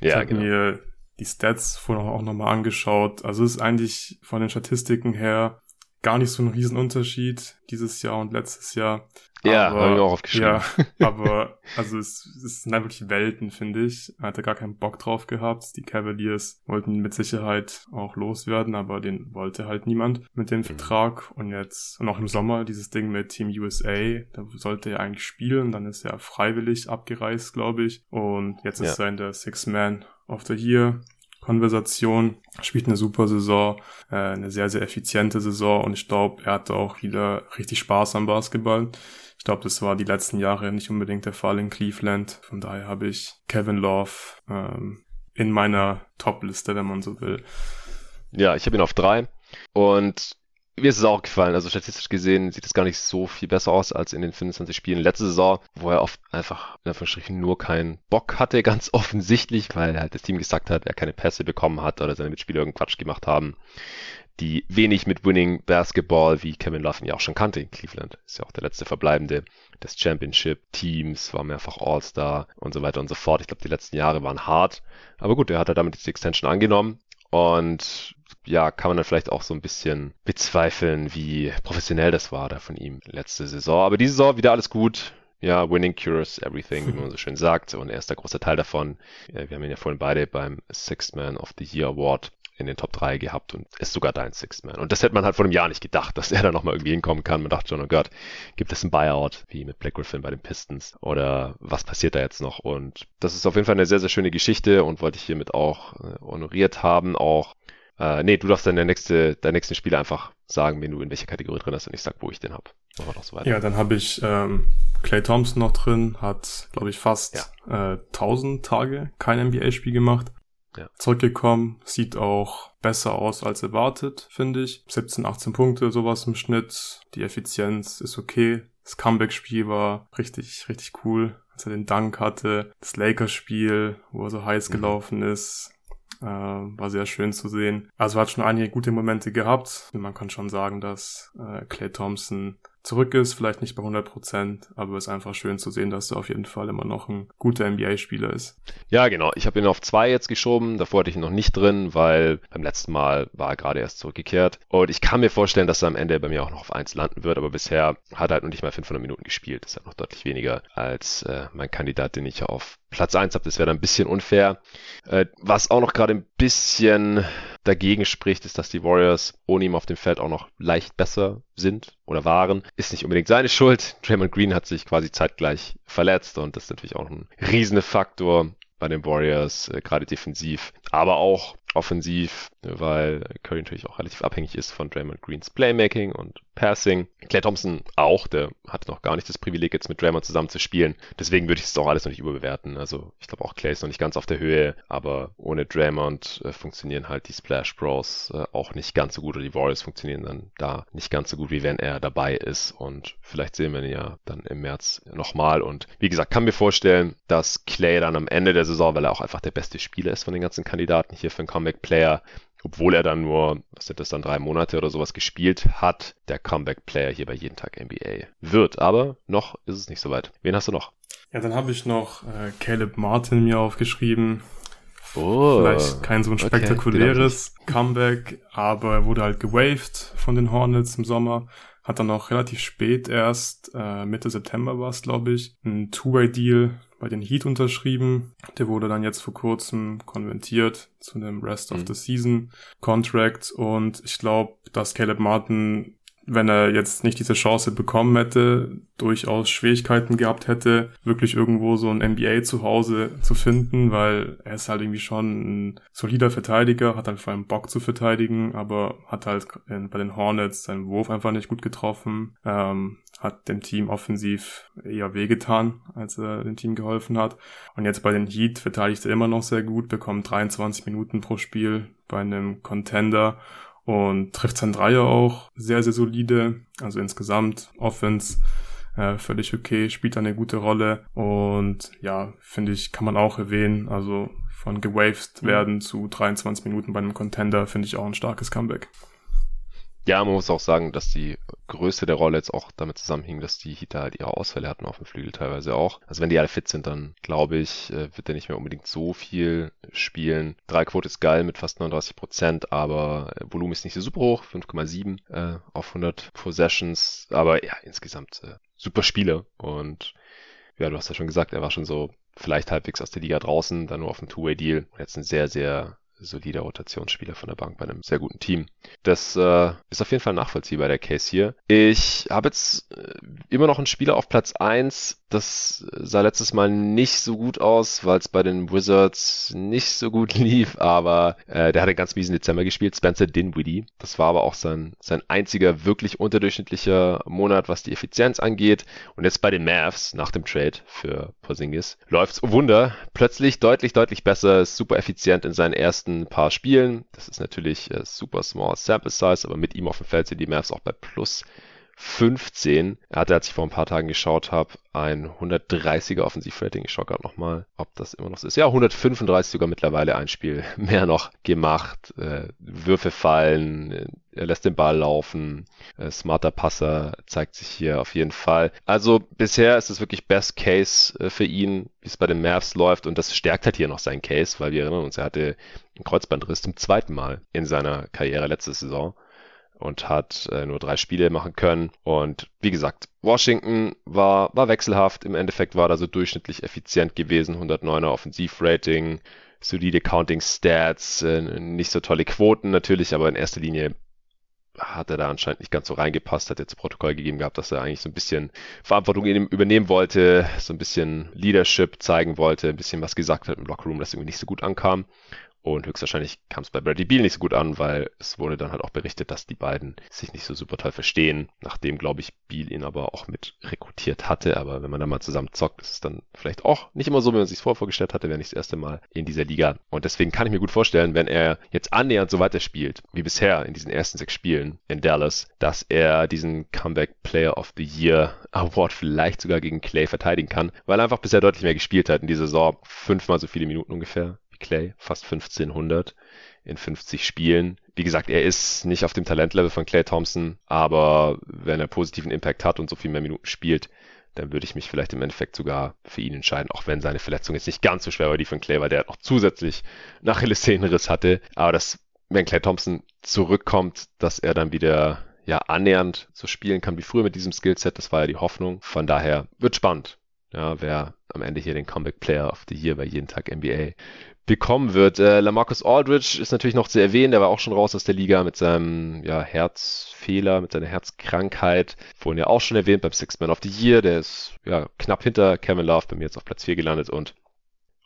Ja, ich habe genau. mir die Stats vorher auch nochmal angeschaut. Also es ist eigentlich von den Statistiken her gar nicht so ein Riesenunterschied dieses Jahr und letztes Jahr. Ja, habe ich auch aufgeschrieben. Ja, [LAUGHS] aber also es, es sind wirklich Welten, finde ich. Er hatte gar keinen Bock drauf gehabt. Die Cavaliers wollten mit Sicherheit auch loswerden, aber den wollte halt niemand mit dem mhm. Vertrag. Und jetzt, und auch im Sommer, dieses Ding mit Team USA, da sollte er eigentlich spielen, dann ist er freiwillig abgereist, glaube ich. Und jetzt ist ja. er in der Six-Man of the Year Konversation, spielt eine super Saison, äh, eine sehr, sehr effiziente Saison und ich glaube, er hatte auch wieder richtig Spaß am Basketball. Ich glaube, das war die letzten Jahre nicht unbedingt der Fall in Cleveland. Von daher habe ich Kevin Love ähm, in meiner Top-Liste, wenn man so will. Ja, ich habe ihn auf drei. Und mir ist es auch gefallen. Also statistisch gesehen sieht es gar nicht so viel besser aus als in den 25 Spielen letzte Saison, wo er oft einfach in Anführungsstrichen nur keinen Bock hatte, [LAUGHS] ganz offensichtlich, weil halt das Team gesagt hat, er keine Pässe bekommen hat oder seine Mitspieler irgendeinen Quatsch gemacht haben, die wenig mit Winning Basketball, wie Kevin Love ja auch schon kannte in Cleveland. Ist ja auch der letzte Verbleibende des Championship-Teams, war mehrfach All-Star und so weiter und so fort. Ich glaube, die letzten Jahre waren hart. Aber gut, er hat er damit die Extension angenommen und ja, kann man dann vielleicht auch so ein bisschen bezweifeln, wie professionell das war da von ihm letzte Saison. Aber diese Saison wieder alles gut. Ja, winning cures everything, wie man so schön sagt. Und er ist der große Teil davon. Wir haben ihn ja vorhin beide beim Sixth Man of the Year Award in den Top 3 gehabt und ist sogar dein Sixth Man. Und das hätte man halt vor einem Jahr nicht gedacht, dass er da nochmal irgendwie hinkommen kann. Man dachte schon, oh Gott, gibt es ein Buyout, wie mit Black Griffin bei den Pistons? Oder was passiert da jetzt noch? Und das ist auf jeden Fall eine sehr, sehr schöne Geschichte und wollte ich hiermit auch äh, honoriert haben. Auch, äh, nee, du darfst dann der nächste, dein nächsten Spiel einfach sagen, wenn du in welcher Kategorie drin hast und ich sag, wo ich den hab. So. Ja, dann habe ich ähm, Clay Thompson noch drin, hat, glaube ich, fast ja. äh, 1000 Tage kein NBA-Spiel gemacht ja. zurückgekommen. Sieht auch besser aus als erwartet, finde ich. 17, 18 Punkte, sowas im Schnitt. Die Effizienz ist okay. Das Comeback-Spiel war richtig, richtig cool. Als er den Dank hatte. Das Lakers-Spiel, wo er so heiß mhm. gelaufen ist. Äh, war sehr schön zu sehen. Also hat schon einige gute Momente gehabt. Man kann schon sagen, dass äh, Clay Thompson zurück ist, vielleicht nicht bei 100 Prozent, aber es ist einfach schön zu sehen, dass er auf jeden Fall immer noch ein guter NBA-Spieler ist. Ja, genau. Ich habe ihn auf zwei jetzt geschoben. Davor hatte ich ihn noch nicht drin, weil beim letzten Mal war er gerade erst zurückgekehrt. Und ich kann mir vorstellen, dass er am Ende bei mir auch noch auf eins landen wird, aber bisher hat er halt noch nicht mal 500 Minuten gespielt. Das ist halt noch deutlich weniger als äh, mein Kandidat, den ich auf Platz eins habe. Das wäre dann ein bisschen unfair. Äh, was auch noch gerade ein bisschen dagegen spricht, ist, dass die Warriors ohne ihm auf dem Feld auch noch leicht besser sind oder waren. Ist nicht unbedingt seine Schuld. Draymond Green hat sich quasi zeitgleich verletzt und das ist natürlich auch ein riesiger Faktor bei den Warriors, äh, gerade defensiv, aber auch offensiv, weil Curry natürlich auch relativ abhängig ist von Draymond Greens Playmaking und Passing. Clay Thompson auch, der hat noch gar nicht das Privileg, jetzt mit Draymond zusammen zu spielen. Deswegen würde ich es auch alles noch nicht überbewerten. Also ich glaube auch Clay ist noch nicht ganz auf der Höhe, aber ohne Draymond äh, funktionieren halt die Splash Bros äh, auch nicht ganz so gut oder die Warriors funktionieren dann da nicht ganz so gut, wie wenn er dabei ist. Und vielleicht sehen wir ihn ja dann im März nochmal. Und wie gesagt, kann mir vorstellen, dass Clay dann am Ende der Saison, weil er auch einfach der beste Spieler ist von den ganzen Kandidaten hier für einen Comeback Player, obwohl er dann nur, was sind das dann, drei Monate oder sowas gespielt hat, der Comeback-Player hier bei jeden Tag NBA wird. Aber noch ist es nicht so weit. Wen hast du noch? Ja, dann habe ich noch äh, Caleb Martin mir aufgeschrieben. Oh, Vielleicht kein so ein spektakuläres okay, Comeback, aber er wurde halt gewaved von den Hornets im Sommer. Hat dann auch relativ spät erst, äh, Mitte September war es, glaube ich, ein Two-Way-Deal bei den Heat unterschrieben. Der wurde dann jetzt vor kurzem konventiert zu einem Rest of mhm. the Season Contract und ich glaube, dass Caleb Martin wenn er jetzt nicht diese Chance bekommen hätte, durchaus Schwierigkeiten gehabt hätte, wirklich irgendwo so ein NBA zu Hause zu finden, weil er ist halt irgendwie schon ein solider Verteidiger, hat halt vor allem Bock zu verteidigen, aber hat halt bei den Hornets seinen Wurf einfach nicht gut getroffen, ähm, hat dem Team offensiv eher wehgetan, als er dem Team geholfen hat. Und jetzt bei den Heat verteidigt er immer noch sehr gut, bekommt 23 Minuten pro Spiel bei einem Contender und trifft sein Dreier auch sehr, sehr solide. Also insgesamt Offense äh, völlig okay, spielt eine gute Rolle und ja, finde ich, kann man auch erwähnen. Also von gewaved mhm. werden zu 23 Minuten bei einem Contender finde ich auch ein starkes Comeback. Ja, man muss auch sagen, dass die Größe der Rolle jetzt auch damit zusammenhing, dass die Heater halt ihre Ausfälle hatten auf dem Flügel teilweise auch. Also wenn die alle fit sind, dann glaube ich, äh, wird er nicht mehr unbedingt so viel spielen. Dreiquote ist geil mit fast 39 Prozent, aber äh, Volumen ist nicht so super hoch, 5,7 äh, auf 100 Possessions. Aber ja, insgesamt äh, super Spieler und ja, du hast ja schon gesagt, er war schon so vielleicht halbwegs aus der Liga draußen, dann nur auf dem Two-Way-Deal. Jetzt ein sehr, sehr solider Rotationsspieler von der Bank bei einem sehr guten Team. Das äh, ist auf jeden Fall nachvollziehbar, der Case hier. Ich habe jetzt äh, immer noch einen Spieler auf Platz 1. Das sah letztes Mal nicht so gut aus, weil es bei den Wizards nicht so gut [LAUGHS] lief, aber äh, der hatte ganz miesen Dezember gespielt, Spencer Dinwiddie. Das war aber auch sein, sein einziger wirklich unterdurchschnittlicher Monat, was die Effizienz angeht. Und jetzt bei den Mavs nach dem Trade für Porzingis läuft's oh Wunder plötzlich deutlich, deutlich besser, super effizient in seinen ersten paar Spielen. Das ist natürlich äh, super small sample size, aber mit ihm auf dem Feld sind die Mavs auch bei plus 15. Er hatte, als ich vor ein paar Tagen geschaut habe, ein 130er Offensivrating. Ich schaue gerade nochmal, ob das immer noch so ist. Ja, 135 sogar mittlerweile ein Spiel [LAUGHS] mehr noch gemacht. Äh, Würfe fallen, äh, er lässt den Ball laufen. Äh, smarter Passer zeigt sich hier auf jeden Fall. Also bisher ist es wirklich Best Case äh, für ihn, wie es bei den Mavs läuft. Und das stärkt halt hier noch seinen Case, weil wir erinnern uns, er hatte einen Kreuzbandriss zum zweiten Mal in seiner Karriere letzte Saison und hat äh, nur drei Spiele machen können. Und wie gesagt, Washington war, war wechselhaft. Im Endeffekt war da so durchschnittlich effizient gewesen. 109er Offensivrating, solide Counting Stats, äh, nicht so tolle Quoten natürlich, aber in erster Linie hat er da anscheinend nicht ganz so reingepasst, hat jetzt Protokoll gegeben gehabt, dass er eigentlich so ein bisschen Verantwortung übernehmen wollte, so ein bisschen Leadership zeigen wollte, ein bisschen was gesagt hat im Lockerroom, das irgendwie nicht so gut ankam. Und höchstwahrscheinlich kam es bei Bradley Beal nicht so gut an, weil es wurde dann halt auch berichtet, dass die beiden sich nicht so super toll verstehen. Nachdem, glaube ich, Beal ihn aber auch mit rekrutiert hatte. Aber wenn man da mal zusammen zockt, ist es dann vielleicht auch nicht immer so, wie man sich vorher vorgestellt hatte, wäre nicht das erste Mal in dieser Liga. Und deswegen kann ich mir gut vorstellen, wenn er jetzt annähernd so weiter spielt, wie bisher in diesen ersten sechs Spielen in Dallas, dass er diesen Comeback Player of the Year Award vielleicht sogar gegen Clay verteidigen kann, weil er einfach bisher deutlich mehr gespielt hat in dieser Saison. Fünfmal so viele Minuten ungefähr Clay, fast 1500 in 50 Spielen. Wie gesagt, er ist nicht auf dem Talentlevel von Clay Thompson, aber wenn er positiven Impact hat und so viel mehr Minuten spielt, dann würde ich mich vielleicht im Endeffekt sogar für ihn entscheiden, auch wenn seine Verletzung jetzt nicht ganz so schwer war, die von Clay, weil der noch zusätzlich nach Achillessehnenriss hatte. Aber dass, wenn Clay Thompson zurückkommt, dass er dann wieder ja annähernd so spielen kann wie früher mit diesem Skillset, das war ja die Hoffnung. Von daher wird spannend. Ja, wer am Ende hier den Comeback Player of the Year bei jeden Tag NBA bekommen wird. Äh, Lamarcus Aldridge ist natürlich noch zu erwähnen, der war auch schon raus aus der Liga mit seinem ja, Herzfehler, mit seiner Herzkrankheit. Vorhin ja auch schon erwähnt beim Six Man of the Year, der ist ja knapp hinter Kevin Love, bei mir jetzt auf Platz 4 gelandet und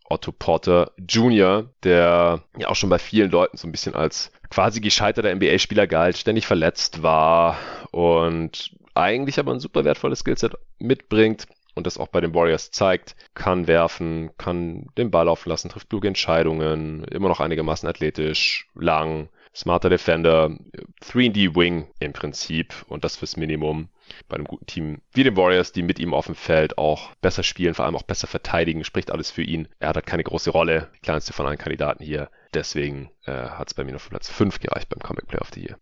Otto Porter Jr., der ja auch schon bei vielen Leuten so ein bisschen als quasi gescheiterter NBA-Spieler galt, ständig verletzt war und eigentlich aber ein super wertvolles Skillset mitbringt und das auch bei den Warriors zeigt, kann werfen, kann den Ball auflassen, trifft kluge Entscheidungen, immer noch einigermaßen athletisch, lang, smarter Defender, 3D Wing im Prinzip und das fürs Minimum bei einem guten Team wie den Warriors, die mit ihm auf dem Feld auch besser spielen, vor allem auch besser verteidigen, spricht alles für ihn. Er hat halt keine große Rolle, kleinste von allen Kandidaten hier. Deswegen äh, hat es bei mir noch für Platz 5 gereicht beim Comic Player of the Year.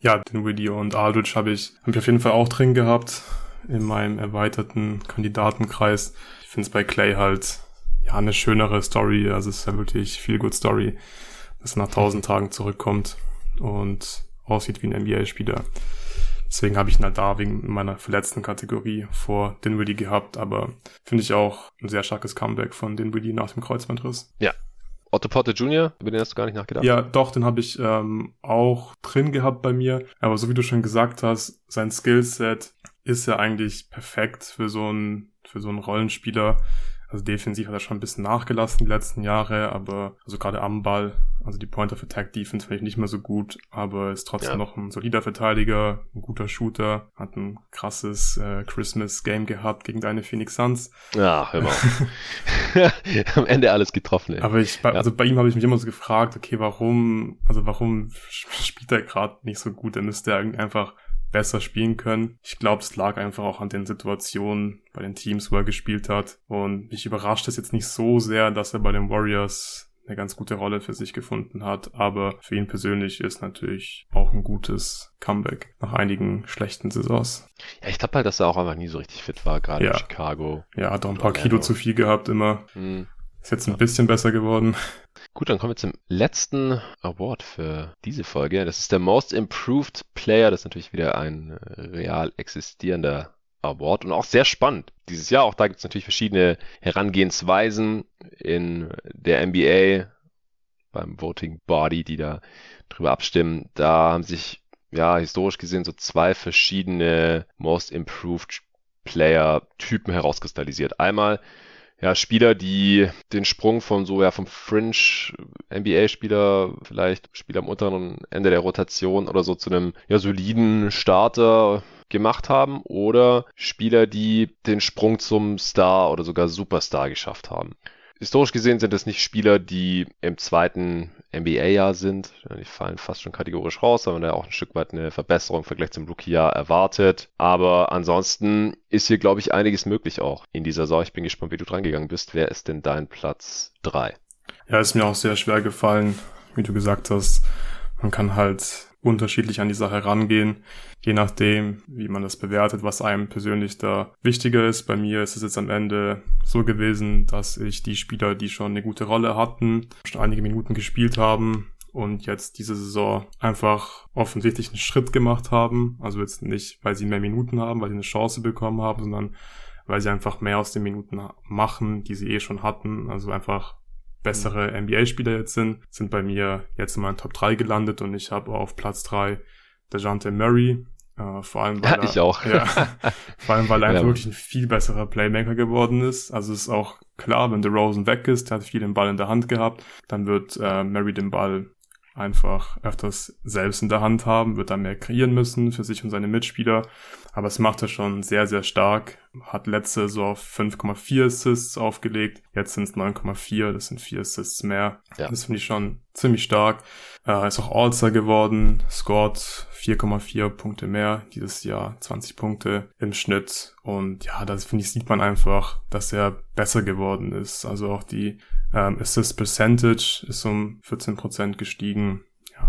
Ja, den Video und Aldridge habe ich, hab ich auf jeden Fall auch drin gehabt in meinem erweiterten Kandidatenkreis. Ich finde es bei Clay halt ja eine schönere Story. Also es ist ja wirklich viel good Story, dass er nach tausend Tagen zurückkommt und aussieht wie ein NBA-Spieler. Deswegen habe ich ihn halt da wegen meiner verletzten Kategorie vor Dinwiddie gehabt, aber finde ich auch ein sehr starkes Comeback von Dinwiddie nach dem Kreuzbandriss. Ja. Otto Porter Jr., über den hast du gar nicht nachgedacht? Ja, doch, den habe ich ähm, auch drin gehabt bei mir. Aber so wie du schon gesagt hast, sein Skillset ist ja eigentlich perfekt für so einen, für so einen Rollenspieler. Also defensiv hat er schon ein bisschen nachgelassen die letzten Jahre, aber also gerade am Ball, also die Point of Attack Defense finde ich nicht mehr so gut, aber ist trotzdem ja. noch ein solider Verteidiger, ein guter Shooter, hat ein krasses äh, Christmas Game gehabt gegen deine Phoenix Suns. Ja, hör mal. [LAUGHS] am Ende alles getroffen. Ey. Aber ich, bei, ja. also bei ihm habe ich mich immer so gefragt, okay, warum, also warum [LAUGHS] spielt er gerade nicht so gut? Er müsste er einfach besser spielen können. Ich glaube, es lag einfach auch an den Situationen bei den Teams, wo er gespielt hat. Und mich überrascht es jetzt nicht so sehr, dass er bei den Warriors eine ganz gute Rolle für sich gefunden hat. Aber für ihn persönlich ist natürlich auch ein gutes Comeback nach einigen schlechten Saisons. Ja, ich glaube halt, dass er auch einfach nie so richtig fit war, gerade ja. in Chicago. Ja, hat auch ein paar Kilo zu viel gehabt immer. Hm. Ist jetzt ein bisschen besser geworden. Gut, dann kommen wir zum letzten Award für diese Folge. Das ist der Most Improved Player. Das ist natürlich wieder ein äh, real existierender Award und auch sehr spannend dieses Jahr. Auch da gibt es natürlich verschiedene Herangehensweisen in der NBA beim Voting Body, die da drüber abstimmen. Da haben sich ja historisch gesehen so zwei verschiedene Most Improved Player Typen herauskristallisiert. Einmal ja, Spieler, die den Sprung von so, ja, vom Fringe NBA-Spieler, vielleicht Spieler am unteren Ende der Rotation oder so zu einem, ja, soliden Starter gemacht haben oder Spieler, die den Sprung zum Star oder sogar Superstar geschafft haben. Historisch gesehen sind es nicht Spieler, die im zweiten NBA-Jahr sind. Die fallen fast schon kategorisch raus, man da auch ein Stück weit eine Verbesserung im Vergleich zum Rookie-Jahr erwartet. Aber ansonsten ist hier, glaube ich, einiges möglich auch in dieser Saison. Ich bin gespannt, wie du dran gegangen bist. Wer ist denn dein Platz 3? Ja, ist mir auch sehr schwer gefallen, wie du gesagt hast. Man kann halt unterschiedlich an die Sache rangehen, je nachdem, wie man das bewertet, was einem persönlich da wichtiger ist. Bei mir ist es jetzt am Ende so gewesen, dass ich die Spieler, die schon eine gute Rolle hatten, schon einige Minuten gespielt haben und jetzt diese Saison einfach offensichtlich einen Schritt gemacht haben. Also jetzt nicht, weil sie mehr Minuten haben, weil sie eine Chance bekommen haben, sondern weil sie einfach mehr aus den Minuten machen, die sie eh schon hatten. Also einfach bessere NBA-Spieler jetzt sind, sind bei mir jetzt in meinen Top 3 gelandet und ich habe auf Platz 3 Dejante Murray. Äh, vor allem, weil ja, er, ich auch. ja, [LAUGHS] vor allem, weil er einfach ja. wirklich ein viel besserer Playmaker geworden ist. Also es ist auch klar, wenn DeRozan weg ist, der hat viel den Ball in der Hand gehabt, dann wird äh, Murray den Ball einfach öfters selbst in der Hand haben, wird dann mehr kreieren müssen für sich und seine Mitspieler. Aber es macht er schon sehr, sehr stark. Hat letzte so auf 5,4 Assists aufgelegt. Jetzt sind es 9,4. Das sind vier Assists mehr. Ja. Das finde ich schon ziemlich stark. Äh, ist auch All-Star geworden. Scored 4,4 Punkte mehr. Dieses Jahr 20 Punkte im Schnitt. Und ja, das finde ich, sieht man einfach, dass er besser geworden ist. Also auch die ähm, Assist Percentage ist um 14% gestiegen.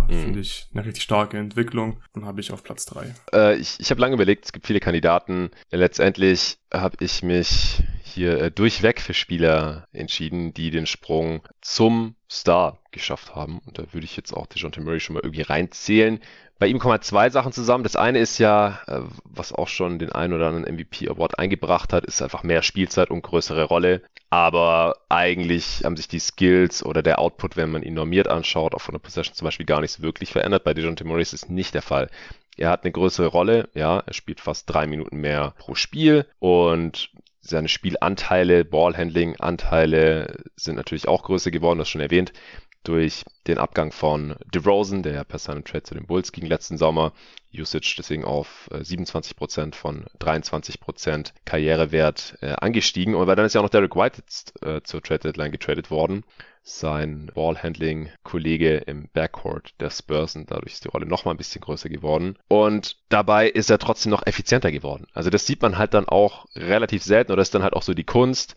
Ja, mhm. finde ich eine richtig starke Entwicklung. Dann habe ich auf Platz 3. Äh, ich ich habe lange überlegt, es gibt viele Kandidaten. Letztendlich habe ich mich hier äh, durchweg für Spieler entschieden, die den Sprung zum Star geschafft haben. Und da würde ich jetzt auch DeJounte Murray schon mal irgendwie reinzählen. Bei ihm kommen halt zwei Sachen zusammen. Das eine ist ja, äh, was auch schon den einen oder anderen MVP Award eingebracht hat, ist einfach mehr Spielzeit und größere Rolle. Aber eigentlich haben sich die Skills oder der Output, wenn man ihn normiert anschaut, auch von der Possession zum Beispiel gar nicht so wirklich verändert. Bei DeJounte Murray ist es nicht der Fall. Er hat eine größere Rolle, ja, er spielt fast drei Minuten mehr pro Spiel und seine Spielanteile, Ballhandling-Anteile sind natürlich auch größer geworden, das schon erwähnt durch den Abgang von DeRozan, der ja per Sign Trade zu den Bulls ging letzten Sommer. Usage deswegen auf 27% äh, von 23% Karrierewert äh, angestiegen. Und weil dann ist ja auch noch Derek White jetzt äh, zur Trade Deadline getradet worden. Sein Ballhandling-Kollege im Backcourt der Spurs und dadurch ist die Rolle nochmal ein bisschen größer geworden. Und dabei ist er trotzdem noch effizienter geworden. Also das sieht man halt dann auch relativ selten oder ist dann halt auch so die Kunst,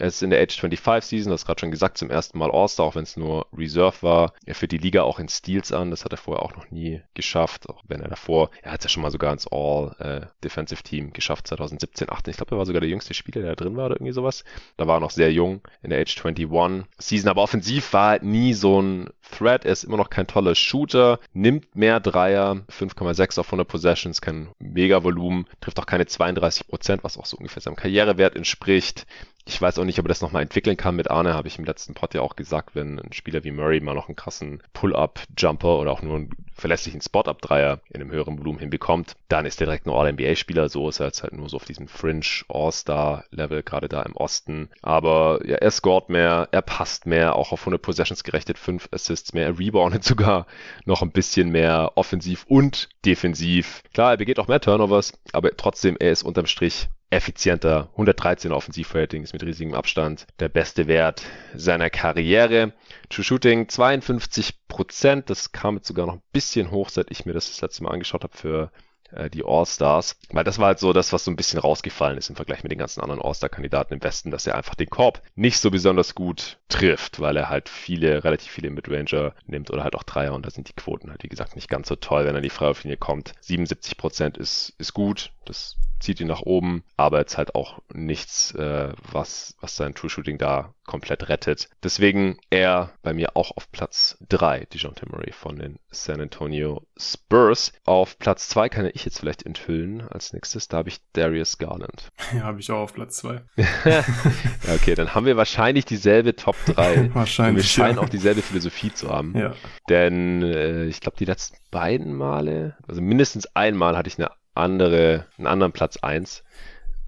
er ist in der Age 25 Season, das gerade schon gesagt, zum ersten Mal All-Star, auch wenn es nur Reserve war. Er führt die Liga auch in Steals an, das hat er vorher auch noch nie geschafft, auch wenn er davor, er hat es ja schon mal sogar ins All-Defensive äh, Team geschafft, 2017, 18. Ich glaube, er war sogar der jüngste Spieler, der da drin war oder irgendwie sowas. Da war er noch sehr jung in der Age 21 Season, aber offensiv war er nie so ein Threat. Er ist immer noch kein toller Shooter, nimmt mehr Dreier, 5,6 auf 100 Possessions, kein Mega-Volumen, trifft auch keine 32 Prozent, was auch so ungefähr seinem Karrierewert entspricht. Ich weiß auch nicht, ob er das nochmal entwickeln kann mit Arne, habe ich im letzten Pod ja auch gesagt, wenn ein Spieler wie Murray mal noch einen krassen Pull-Up-Jumper oder auch nur einen verlässlichen Spot-Up-Dreier in einem höheren Volumen hinbekommt, dann ist er direkt ein All-NBA-Spieler. So ist er jetzt halt nur so auf diesem Fringe All-Star-Level, gerade da im Osten. Aber ja, er scored mehr, er passt mehr, auch auf 100 Possessions gerechnet, 5 Assists mehr, er reboundet [LAUGHS] sogar noch ein bisschen mehr offensiv und defensiv. Klar, er begeht auch mehr Turnovers, aber trotzdem, er ist unterm Strich effizienter. 113 Offensivrating ist mit riesigem Abstand der beste Wert seiner Karriere. True Shooting 52% Das kam jetzt sogar noch ein bisschen hoch, seit ich mir das das letzte Mal angeschaut habe für äh, die All-Stars. Weil das war halt so das, was so ein bisschen rausgefallen ist im Vergleich mit den ganzen anderen All-Star-Kandidaten im Westen, dass er einfach den Korb nicht so besonders gut trifft, weil er halt viele, relativ viele Midranger nimmt oder halt auch Dreier und da sind die Quoten halt, wie gesagt, nicht ganz so toll, wenn er die Freiwurflinie kommt. 77 Prozent ist, ist gut. Das zieht ihn nach oben, aber jetzt halt auch nichts, äh, was, was sein True Shooting da komplett rettet. Deswegen er bei mir auch auf Platz 3, DeJounte Murray von den San Antonio Spurs. Auf Platz 2 kann ich jetzt vielleicht enthüllen als nächstes, da habe ich Darius Garland. [LAUGHS] Ja, habe ich auch auf Platz 2. ja, [LAUGHS] [LAUGHS] okay, dann haben wir wahrscheinlich dieselbe Top 3. wahrscheinlich. Und wir scheinen ja. auch dieselbe Philosophie zu haben. Ja. Denn äh, ich glaube, die letzten beiden Male, also mindestens einmal hatte ich eine andere, einen anderen Platz 1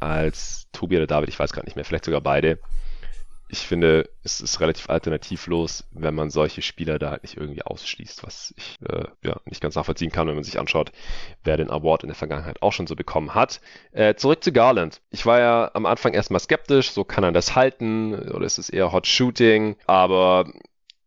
als Tobi oder David, ich weiß gar nicht mehr, vielleicht sogar beide. Ich finde, es ist relativ alternativlos, wenn man solche Spieler da halt nicht irgendwie ausschließt, was ich äh, ja nicht ganz nachvollziehen kann, wenn man sich anschaut, wer den Award in der Vergangenheit auch schon so bekommen hat. Äh, zurück zu Garland. Ich war ja am Anfang erstmal skeptisch, so kann er das halten oder ist es eher Hot Shooting, aber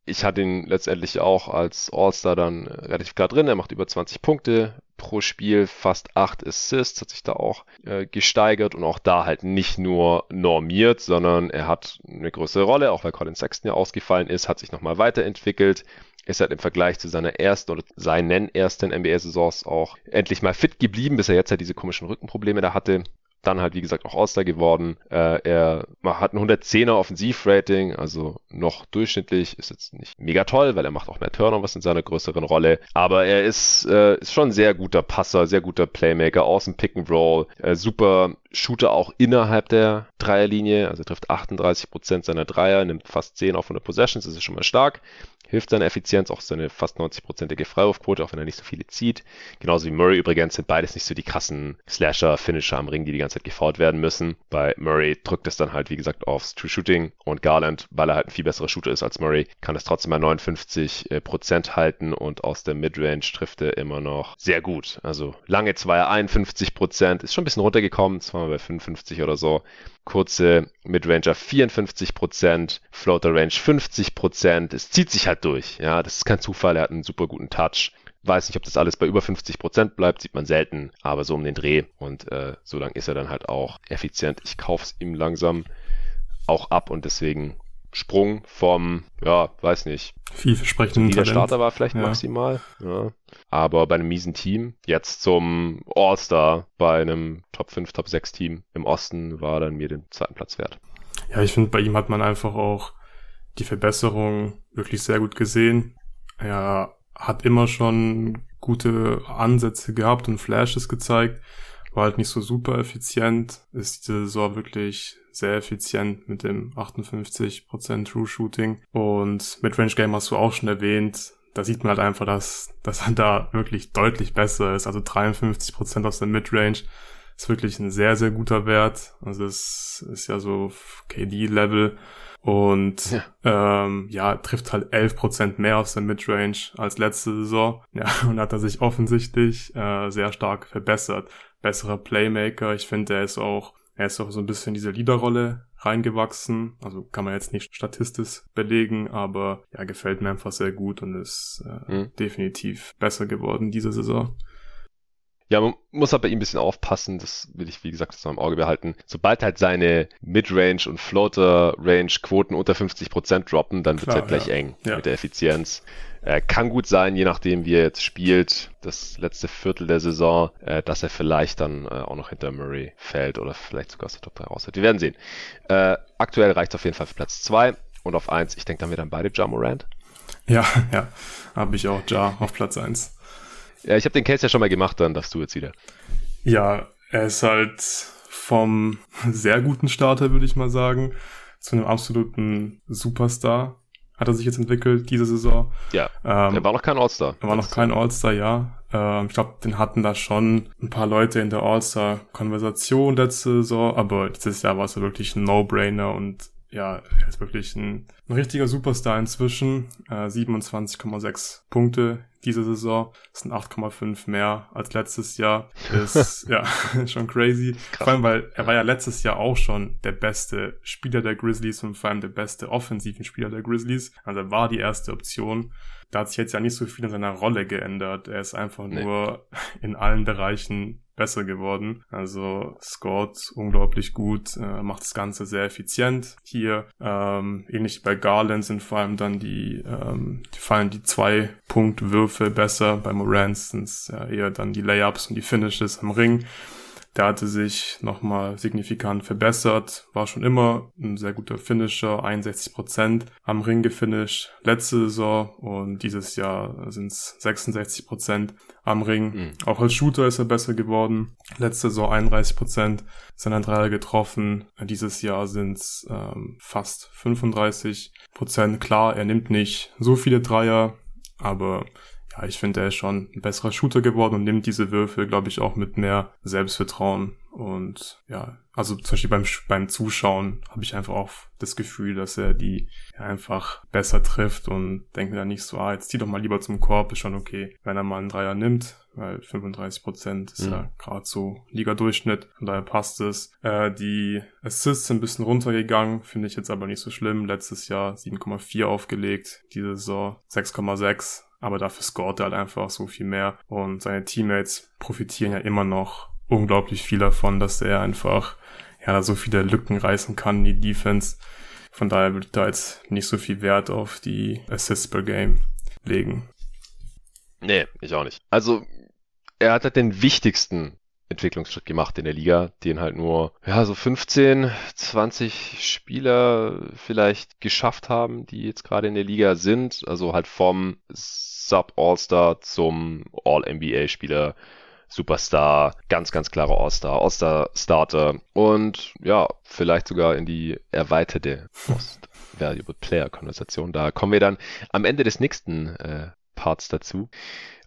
ich hatte ihn letztendlich auch als All-Star dann relativ klar drin. Er macht über 20 Punkte, pro Spiel fast acht Assists, hat sich da auch äh, gesteigert und auch da halt nicht nur normiert, sondern er hat eine größere Rolle, auch weil Colin Sexton ja ausgefallen ist, hat sich nochmal weiterentwickelt, ist halt im Vergleich zu seiner ersten oder seinen ersten NBA-Saisons auch endlich mal fit geblieben, bis er jetzt halt diese komischen Rückenprobleme da hatte dann halt, wie gesagt, auch All-Star geworden. Äh, er hat ein 110er Offensivrating, also noch durchschnittlich, ist jetzt nicht mega toll, weil er macht auch mehr Turnovers in seiner größeren Rolle. Aber er ist, äh, ist schon ein sehr guter Passer, sehr guter Playmaker, außen Pick and Roll, äh, super Shooter auch innerhalb der Dreierlinie, also er trifft 38 Prozent seiner Dreier, nimmt fast 10 auf 100 Possessions, das ist schon mal stark hilft seiner Effizienz, auch seine fast 90-prozentige Freiwurfquote, auch wenn er nicht so viele zieht. Genauso wie Murray übrigens sind beides nicht so die krassen Slasher, Finisher am Ring, die die ganze Zeit gefault werden müssen. Bei Murray drückt es dann halt, wie gesagt, aufs True Shooting und Garland, weil er halt ein viel besserer Shooter ist als Murray, kann es trotzdem bei 59 äh, Prozent halten und aus der Midrange trifft er immer noch sehr gut. Also lange Zweier 51 Prozent, ist schon ein bisschen runtergekommen, zwar mal bei 55 oder so kurze Midranger 54%, Floater Range 50%. Es zieht sich halt durch. Ja, das ist kein Zufall. Er hat einen super guten Touch. Weiß nicht, ob das alles bei über 50% bleibt, sieht man selten, aber so um den Dreh. Und äh, so lang ist er dann halt auch effizient. Ich kaufe es ihm langsam auch ab und deswegen Sprung vom, ja, weiß nicht. Vielversprechenden der Starter war vielleicht ja. maximal. Ja. Aber bei einem miesen Team, jetzt zum All-Star bei einem Top 5, Top 6 Team im Osten war dann mir den zweiten Platz wert. Ja, ich finde, bei ihm hat man einfach auch die Verbesserung wirklich sehr gut gesehen. Er hat immer schon gute Ansätze gehabt und Flashes gezeigt, war halt nicht so super effizient, ist diese Saison wirklich sehr effizient mit dem 58% True Shooting. Und Midrange Game hast du auch schon erwähnt. Da sieht man halt einfach, dass, dass er da wirklich deutlich besser ist. Also 53% aus der Midrange ist wirklich ein sehr, sehr guter Wert. Also das ist ja so KD-Level. Und ja. Ähm, ja, trifft halt 11% mehr aus der Midrange als letzte Saison. [LAUGHS] Ja, und hat er sich offensichtlich äh, sehr stark verbessert. Besserer Playmaker. Ich finde, er ist auch er ist auch so ein bisschen in diese Leaderrolle reingewachsen. Also kann man jetzt nicht statistisch belegen, aber ja, gefällt mir einfach sehr gut und ist äh, mhm. definitiv besser geworden diese Saison. Ja, man muss halt bei ihm ein bisschen aufpassen, das will ich, wie gesagt, das noch im Auge behalten. Sobald halt seine Midrange und Floater-Range-Quoten unter 50% droppen, dann wird es halt gleich ja. eng ja. mit der Effizienz. Äh, kann gut sein, je nachdem, wie er jetzt spielt, das letzte Viertel der Saison, äh, dass er vielleicht dann äh, auch noch hinter Murray fällt oder vielleicht sogar aus der Top 3 raus Wir werden sehen. Äh, aktuell reicht es auf jeden Fall für Platz 2 und auf 1, ich denke, dann wir dann beide Ja Morant. Ja, [LAUGHS] ja, habe ich auch Ja auf Platz 1. Ja, ich habe den Case ja schon mal gemacht, dann darfst du jetzt wieder. Ja, er ist halt vom sehr guten Starter, würde ich mal sagen, zu einem absoluten Superstar hat er sich jetzt entwickelt diese Saison. Ja, ähm, er war noch kein All-Star. Er war noch kein All-Star, ja. Ähm, ich glaube, den hatten da schon ein paar Leute in der All-Star-Konversation letzte Saison, aber dieses Jahr war es wirklich ein No-Brainer und ja, er ist wirklich ein, ein richtiger Superstar inzwischen. Äh, 27,6 Punkte diese Saison. Das sind 8,5 mehr als letztes Jahr. [LAUGHS] Ist ja [LAUGHS] schon crazy. Vor allem, weil er war ja letztes Jahr auch schon der beste Spieler der Grizzlies und vor allem der beste offensiven Spieler der Grizzlies. Also er war die erste Option. Da hat sich jetzt ja nicht so viel in seiner Rolle geändert. Er ist einfach nee. nur [LAUGHS] in allen Bereichen besser geworden. Also scored unglaublich gut, äh, macht das Ganze sehr effizient. Hier ähm, ähnlich bei Garland sind vor allem dann die, ähm, die fallen die zwei Punktwürfe besser. Bei Morant sind es ja eher dann die Layups und die Finishes am Ring. Der hatte sich nochmal signifikant verbessert, war schon immer ein sehr guter Finisher, 61% am Ring gefinisht letzte Saison und dieses Jahr sind es 66% am Ring. Mhm. Auch als Shooter ist er besser geworden. Letzte Saison 31% seiner Dreier getroffen. Dieses Jahr sind es ähm, fast 35%. Klar, er nimmt nicht so viele Dreier, aber ja, ich finde, er ist schon ein besserer Shooter geworden und nimmt diese Würfe, glaube ich, auch mit mehr Selbstvertrauen. Und ja, also zum Beispiel beim, beim Zuschauen habe ich einfach auch das Gefühl, dass er die einfach besser trifft und denkt mir dann nicht so, ah, jetzt zieh doch mal lieber zum Korb, ist schon okay, wenn er mal einen Dreier nimmt, weil 35 Prozent ist mhm. ja gerade so Liga-Durchschnitt, von daher passt es. Äh, die Assists sind ein bisschen runtergegangen, finde ich jetzt aber nicht so schlimm. Letztes Jahr 7,4 aufgelegt, diese Saison 6,6 aber dafür scoret er halt einfach so viel mehr und seine Teammates profitieren ja immer noch unglaublich viel davon, dass er einfach ja so viele Lücken reißen kann, die Defense. Von daher würde ich da jetzt nicht so viel Wert auf die Assists per Game legen. Nee, ich auch nicht. Also, er hat halt den wichtigsten Entwicklungsschritt gemacht in der Liga, den halt nur, ja, so 15, 20 Spieler vielleicht geschafft haben, die jetzt gerade in der Liga sind. Also halt vom Sub-All-Star zum All-NBA-Spieler, Superstar, ganz, ganz klarer All-Star, All-Star-Starter und ja, vielleicht sogar in die erweiterte [LAUGHS] Most Valuable Player-Konversation. Da kommen wir dann am Ende des nächsten äh, Parts dazu.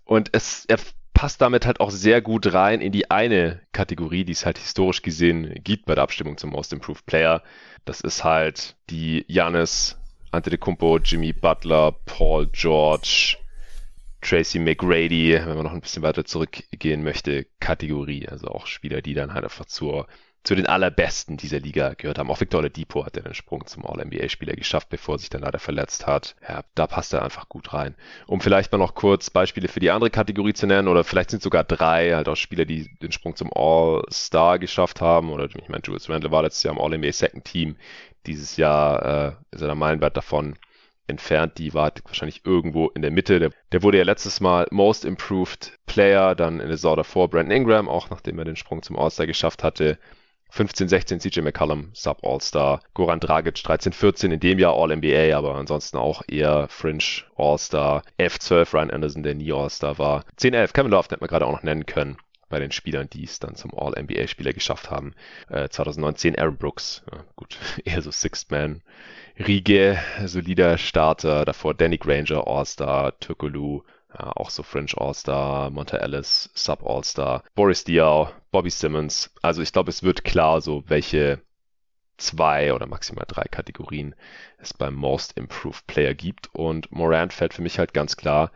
Und es, er passt damit halt auch sehr gut rein in die eine Kategorie, die es halt historisch gesehen gibt bei der Abstimmung zum Most Improved Player. Das ist halt die Janis Antetokounmpo, Jimmy Butler, Paul George, Tracy McGrady, wenn man noch ein bisschen weiter zurückgehen möchte, Kategorie. Also auch Spieler, die dann halt einfach zur, zu den allerbesten dieser Liga gehört haben. Auch Victor Oladipo hat den Sprung zum All-NBA-Spieler geschafft, bevor er sich dann leider verletzt hat. Ja, da passt er einfach gut rein. Um vielleicht mal noch kurz Beispiele für die andere Kategorie zu nennen, oder vielleicht sind sogar drei, halt auch Spieler, die den Sprung zum All-Star geschafft haben. Oder ich meine, Julius Randle war letztes Jahr im All-NBA Second Team. Dieses Jahr äh, ist er der Meilenwert davon entfernt. Die war wahrscheinlich irgendwo in der Mitte. Der, der, wurde ja letztes Mal Most Improved Player, dann in der Saison davor Brandon Ingram, auch nachdem er den Sprung zum All-Star geschafft hatte. 15, 16 CJ McCollum, Sub All-Star, Goran Dragic 13, 14, in dem Jahr All-NBA, aber ansonsten auch eher Fringe All-Star, F12 Ryan Anderson, der nie All-Star war, 10, 11 Kevin Love, hätte man gerade auch noch nennen können bei den Spielern, die es dann zum All-NBA-Spieler geschafft haben. Äh, 2019 Aaron Brooks, ja, gut, [LAUGHS] eher so Sixth Man Riege, solider Starter, davor Danny Granger, All-Star, Turkoglu, ja, auch so French All-Star, Monta Ellis, Sub All-Star, Boris Diaw, Bobby Simmons. Also ich glaube, es wird klar, so welche zwei oder maximal drei Kategorien es beim Most Improved Player gibt. Und Morant fällt für mich halt ganz klar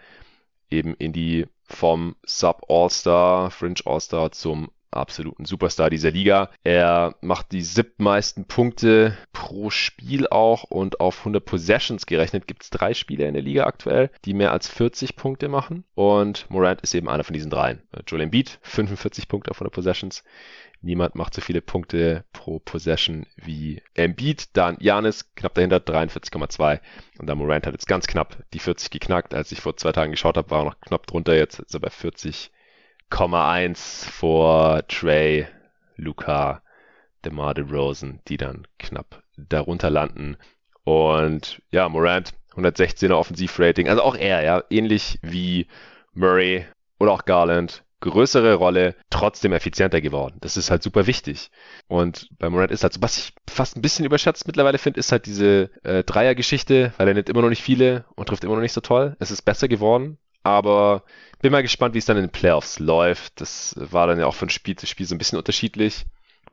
eben in die vom Sub All-Star, Fringe All-Star zum absoluten Superstar dieser Liga. Er macht die siebtmeisten Punkte pro Spiel auch und auf 100 Possessions gerechnet gibt es drei Spieler in der Liga aktuell, die mehr als 40 Punkte machen und Morant ist eben einer von diesen dreien. Joel Embiid, 45 Punkte auf 100 Possessions. Niemand macht so viele Punkte pro Possession wie Embiid. Dann Janis knapp dahinter 43,2 und dann Morant hat jetzt ganz knapp die 40 geknackt. Als ich vor zwei Tagen geschaut habe, war er noch knapp drunter. Jetzt ist er bei 40 1,1 vor Trey, Luca, DeMar DeRozan, die dann knapp darunter landen. Und ja, Morant, 116er Offensivrating, also auch er, ja, ähnlich wie Murray oder auch Garland, größere Rolle, trotzdem effizienter geworden. Das ist halt super wichtig. Und bei Morant ist halt so, was ich fast ein bisschen überschätzt mittlerweile finde, ist halt diese äh, Dreiergeschichte, weil er nimmt immer noch nicht viele und trifft immer noch nicht so toll. Es ist besser geworden, aber bin mal gespannt, wie es dann in den Playoffs läuft. Das war dann ja auch von Spiel zu Spiel so ein bisschen unterschiedlich.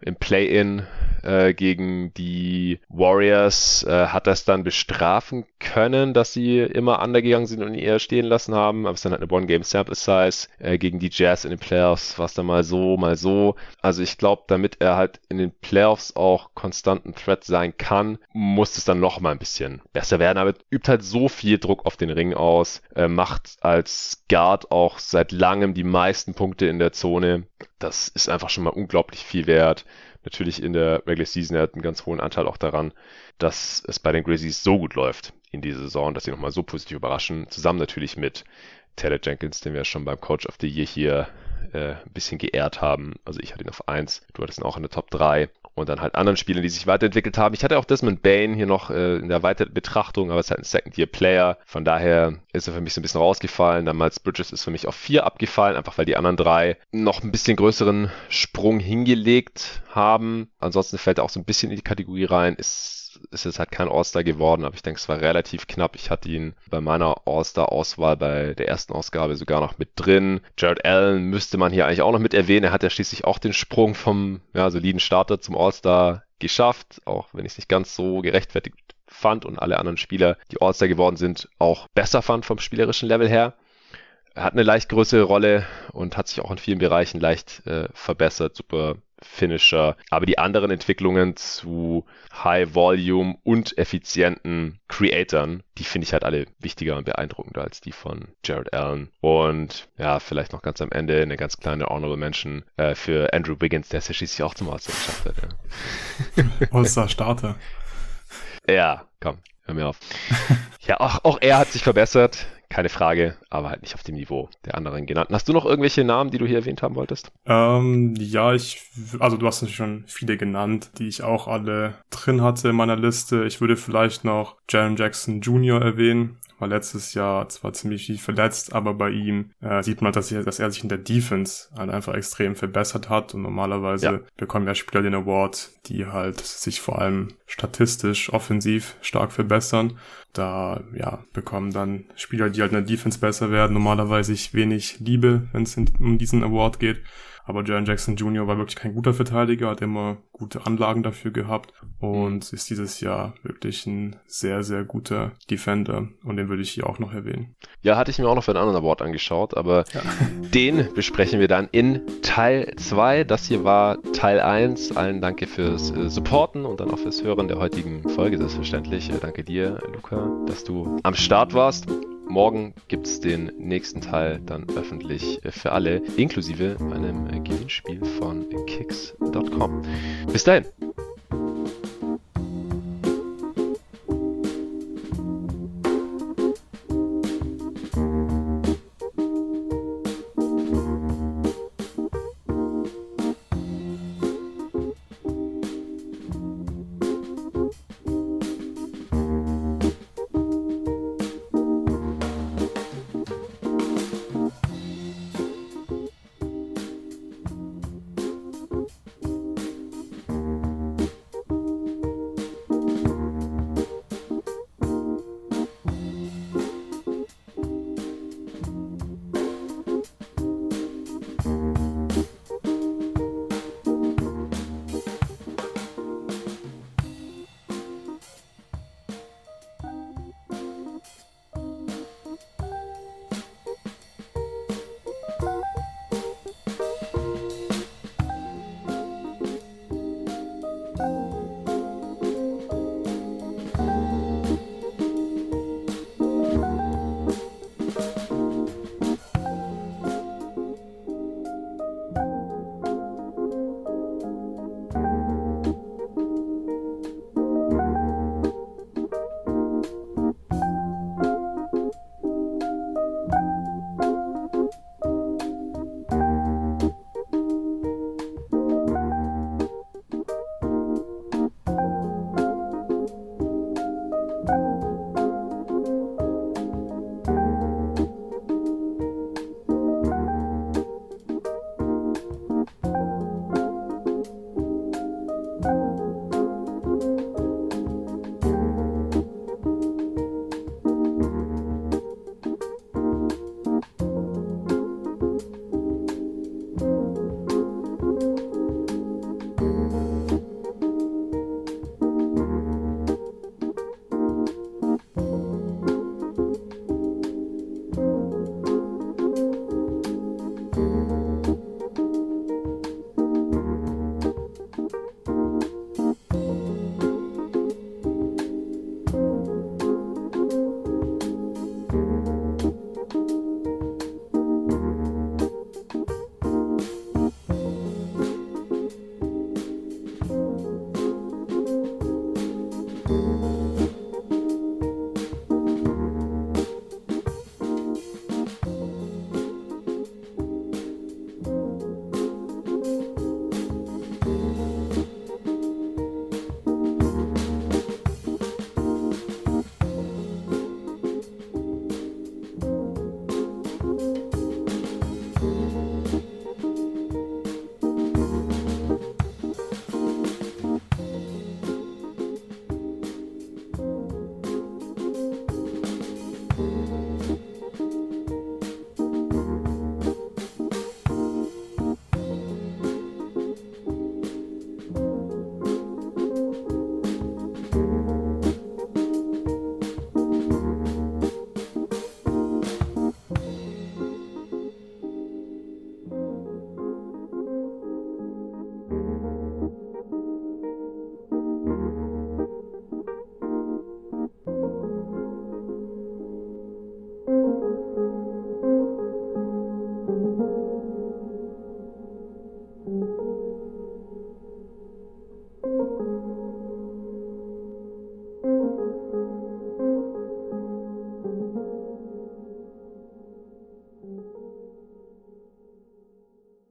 Im Play-In äh, gegen die Warriors äh, hat das dann bestrafen können, dass sie immer undergegangen sind und ihn eher stehen lassen haben. Aber es dann halt eine One-Game-Sample-Size. Äh, gegen die Jazz in den Playoffs war es dann mal so, mal so. Also ich glaube, damit er halt in den Playoffs auch konstanten Threat sein kann, muss es dann noch mal ein bisschen besser werden. Aber übt halt so viel Druck auf den Ring aus, äh, macht als Guard auch seit langem die meisten Punkte in der Zone. Das ist einfach schon mal unglaublich viel wert natürlich in der Regular Season, er hat einen ganz hohen Anteil auch daran, dass es bei den Grizzlies so gut läuft in dieser Saison, dass sie nochmal so positiv überraschen. Zusammen natürlich mit Taylor Jenkins, den wir schon beim Coach of the Year hier äh, ein bisschen geehrt haben. Also ich hatte ihn auf 1, du hattest ihn auch in der Top 3 und dann halt anderen Spielern, die sich weiterentwickelt haben. Ich hatte auch Desmond Bain hier noch äh, in der weiteren Betrachtung, aber es ist halt ein Second-Year-Player. Von daher ist er für mich so ein bisschen rausgefallen. Dann Miles Bridges ist für mich auf 4 abgefallen, einfach weil die anderen drei noch ein bisschen größeren Sprung hingelegt haben. Ansonsten fällt er auch so ein bisschen in die Kategorie rein. Ist ist jetzt halt kein All-Star geworden, aber ich denke, es war relativ knapp. Ich hatte ihn bei meiner All-Star-Auswahl bei der ersten Ausgabe sogar noch mit drin. Jared Allen müsste man hier eigentlich auch noch mit erwähnen. Er hat ja schließlich auch den Sprung vom ja, soliden Starter zum All-Star geschafft, auch wenn ich es nicht ganz so gerechtfertigt fand und alle anderen Spieler, die All-Star geworden sind, auch besser fand vom spielerischen Level her. Er hat eine leicht größere Rolle und hat sich auch in vielen Bereichen leicht äh, verbessert. Super Finisher. Aber die anderen Entwicklungen zu High Volume und effizienten Creatoren, die finde ich halt alle wichtiger und beeindruckender als die von Jared Allen. Und ja, vielleicht noch ganz am Ende eine ganz kleine Honorable Mention äh, für Andrew Wiggins, der es ja schließlich auch zum All-Star geschafft hat. Ja. [LAUGHS] All-Star-Starter. Ja, komm, hör mir auf. ja, auch, auch er hat sich verbessert keine Frage, aber halt nicht auf dem Niveau der anderen genannten. Hast du noch irgendwelche Namen, die du hier erwähnt haben wolltest? Ähm, ja, ich, also du hast natürlich schon viele genannt, die ich auch alle drin hatte in meiner Liste. Ich würde vielleicht noch Jaron Jackson Jr. erwähnen war letztes Jahr zwar ziemlich viel verletzt, aber bei ihm äh, sieht man, dass, er, dass er sich in der Defense halt einfach extrem verbessert hat und normalerweise ja. bekommen ja Spieler den Award, die halt sich vor allem statistisch, offensiv stark verbessern. Da ja, bekommen dann Spieler, die halt in der Defense besser werden, normalerweise wenig Liebe, wenn es um diesen Award geht. Aber Jaron Jackson Jr. war wirklich kein guter Verteidiger, hat immer gute Anlagen dafür gehabt und ist dieses Jahr wirklich ein sehr, sehr guter Defender. Und den würde ich hier auch noch erwähnen. Ja, hatte ich mir auch noch für einen anderen Award angeschaut, aber ja. [LAUGHS] den besprechen wir dann in Teil 2. Das hier war Teil 1. Allen danke fürs äh, Supporten und dann auch fürs Hören der heutigen Folge, selbstverständlich. Äh, danke dir, Luca, dass du am Start warst. Morgen gibt es den nächsten Teil dann öffentlich für alle, inklusive einem Gewinnspiel von kicks.com. Bis dahin.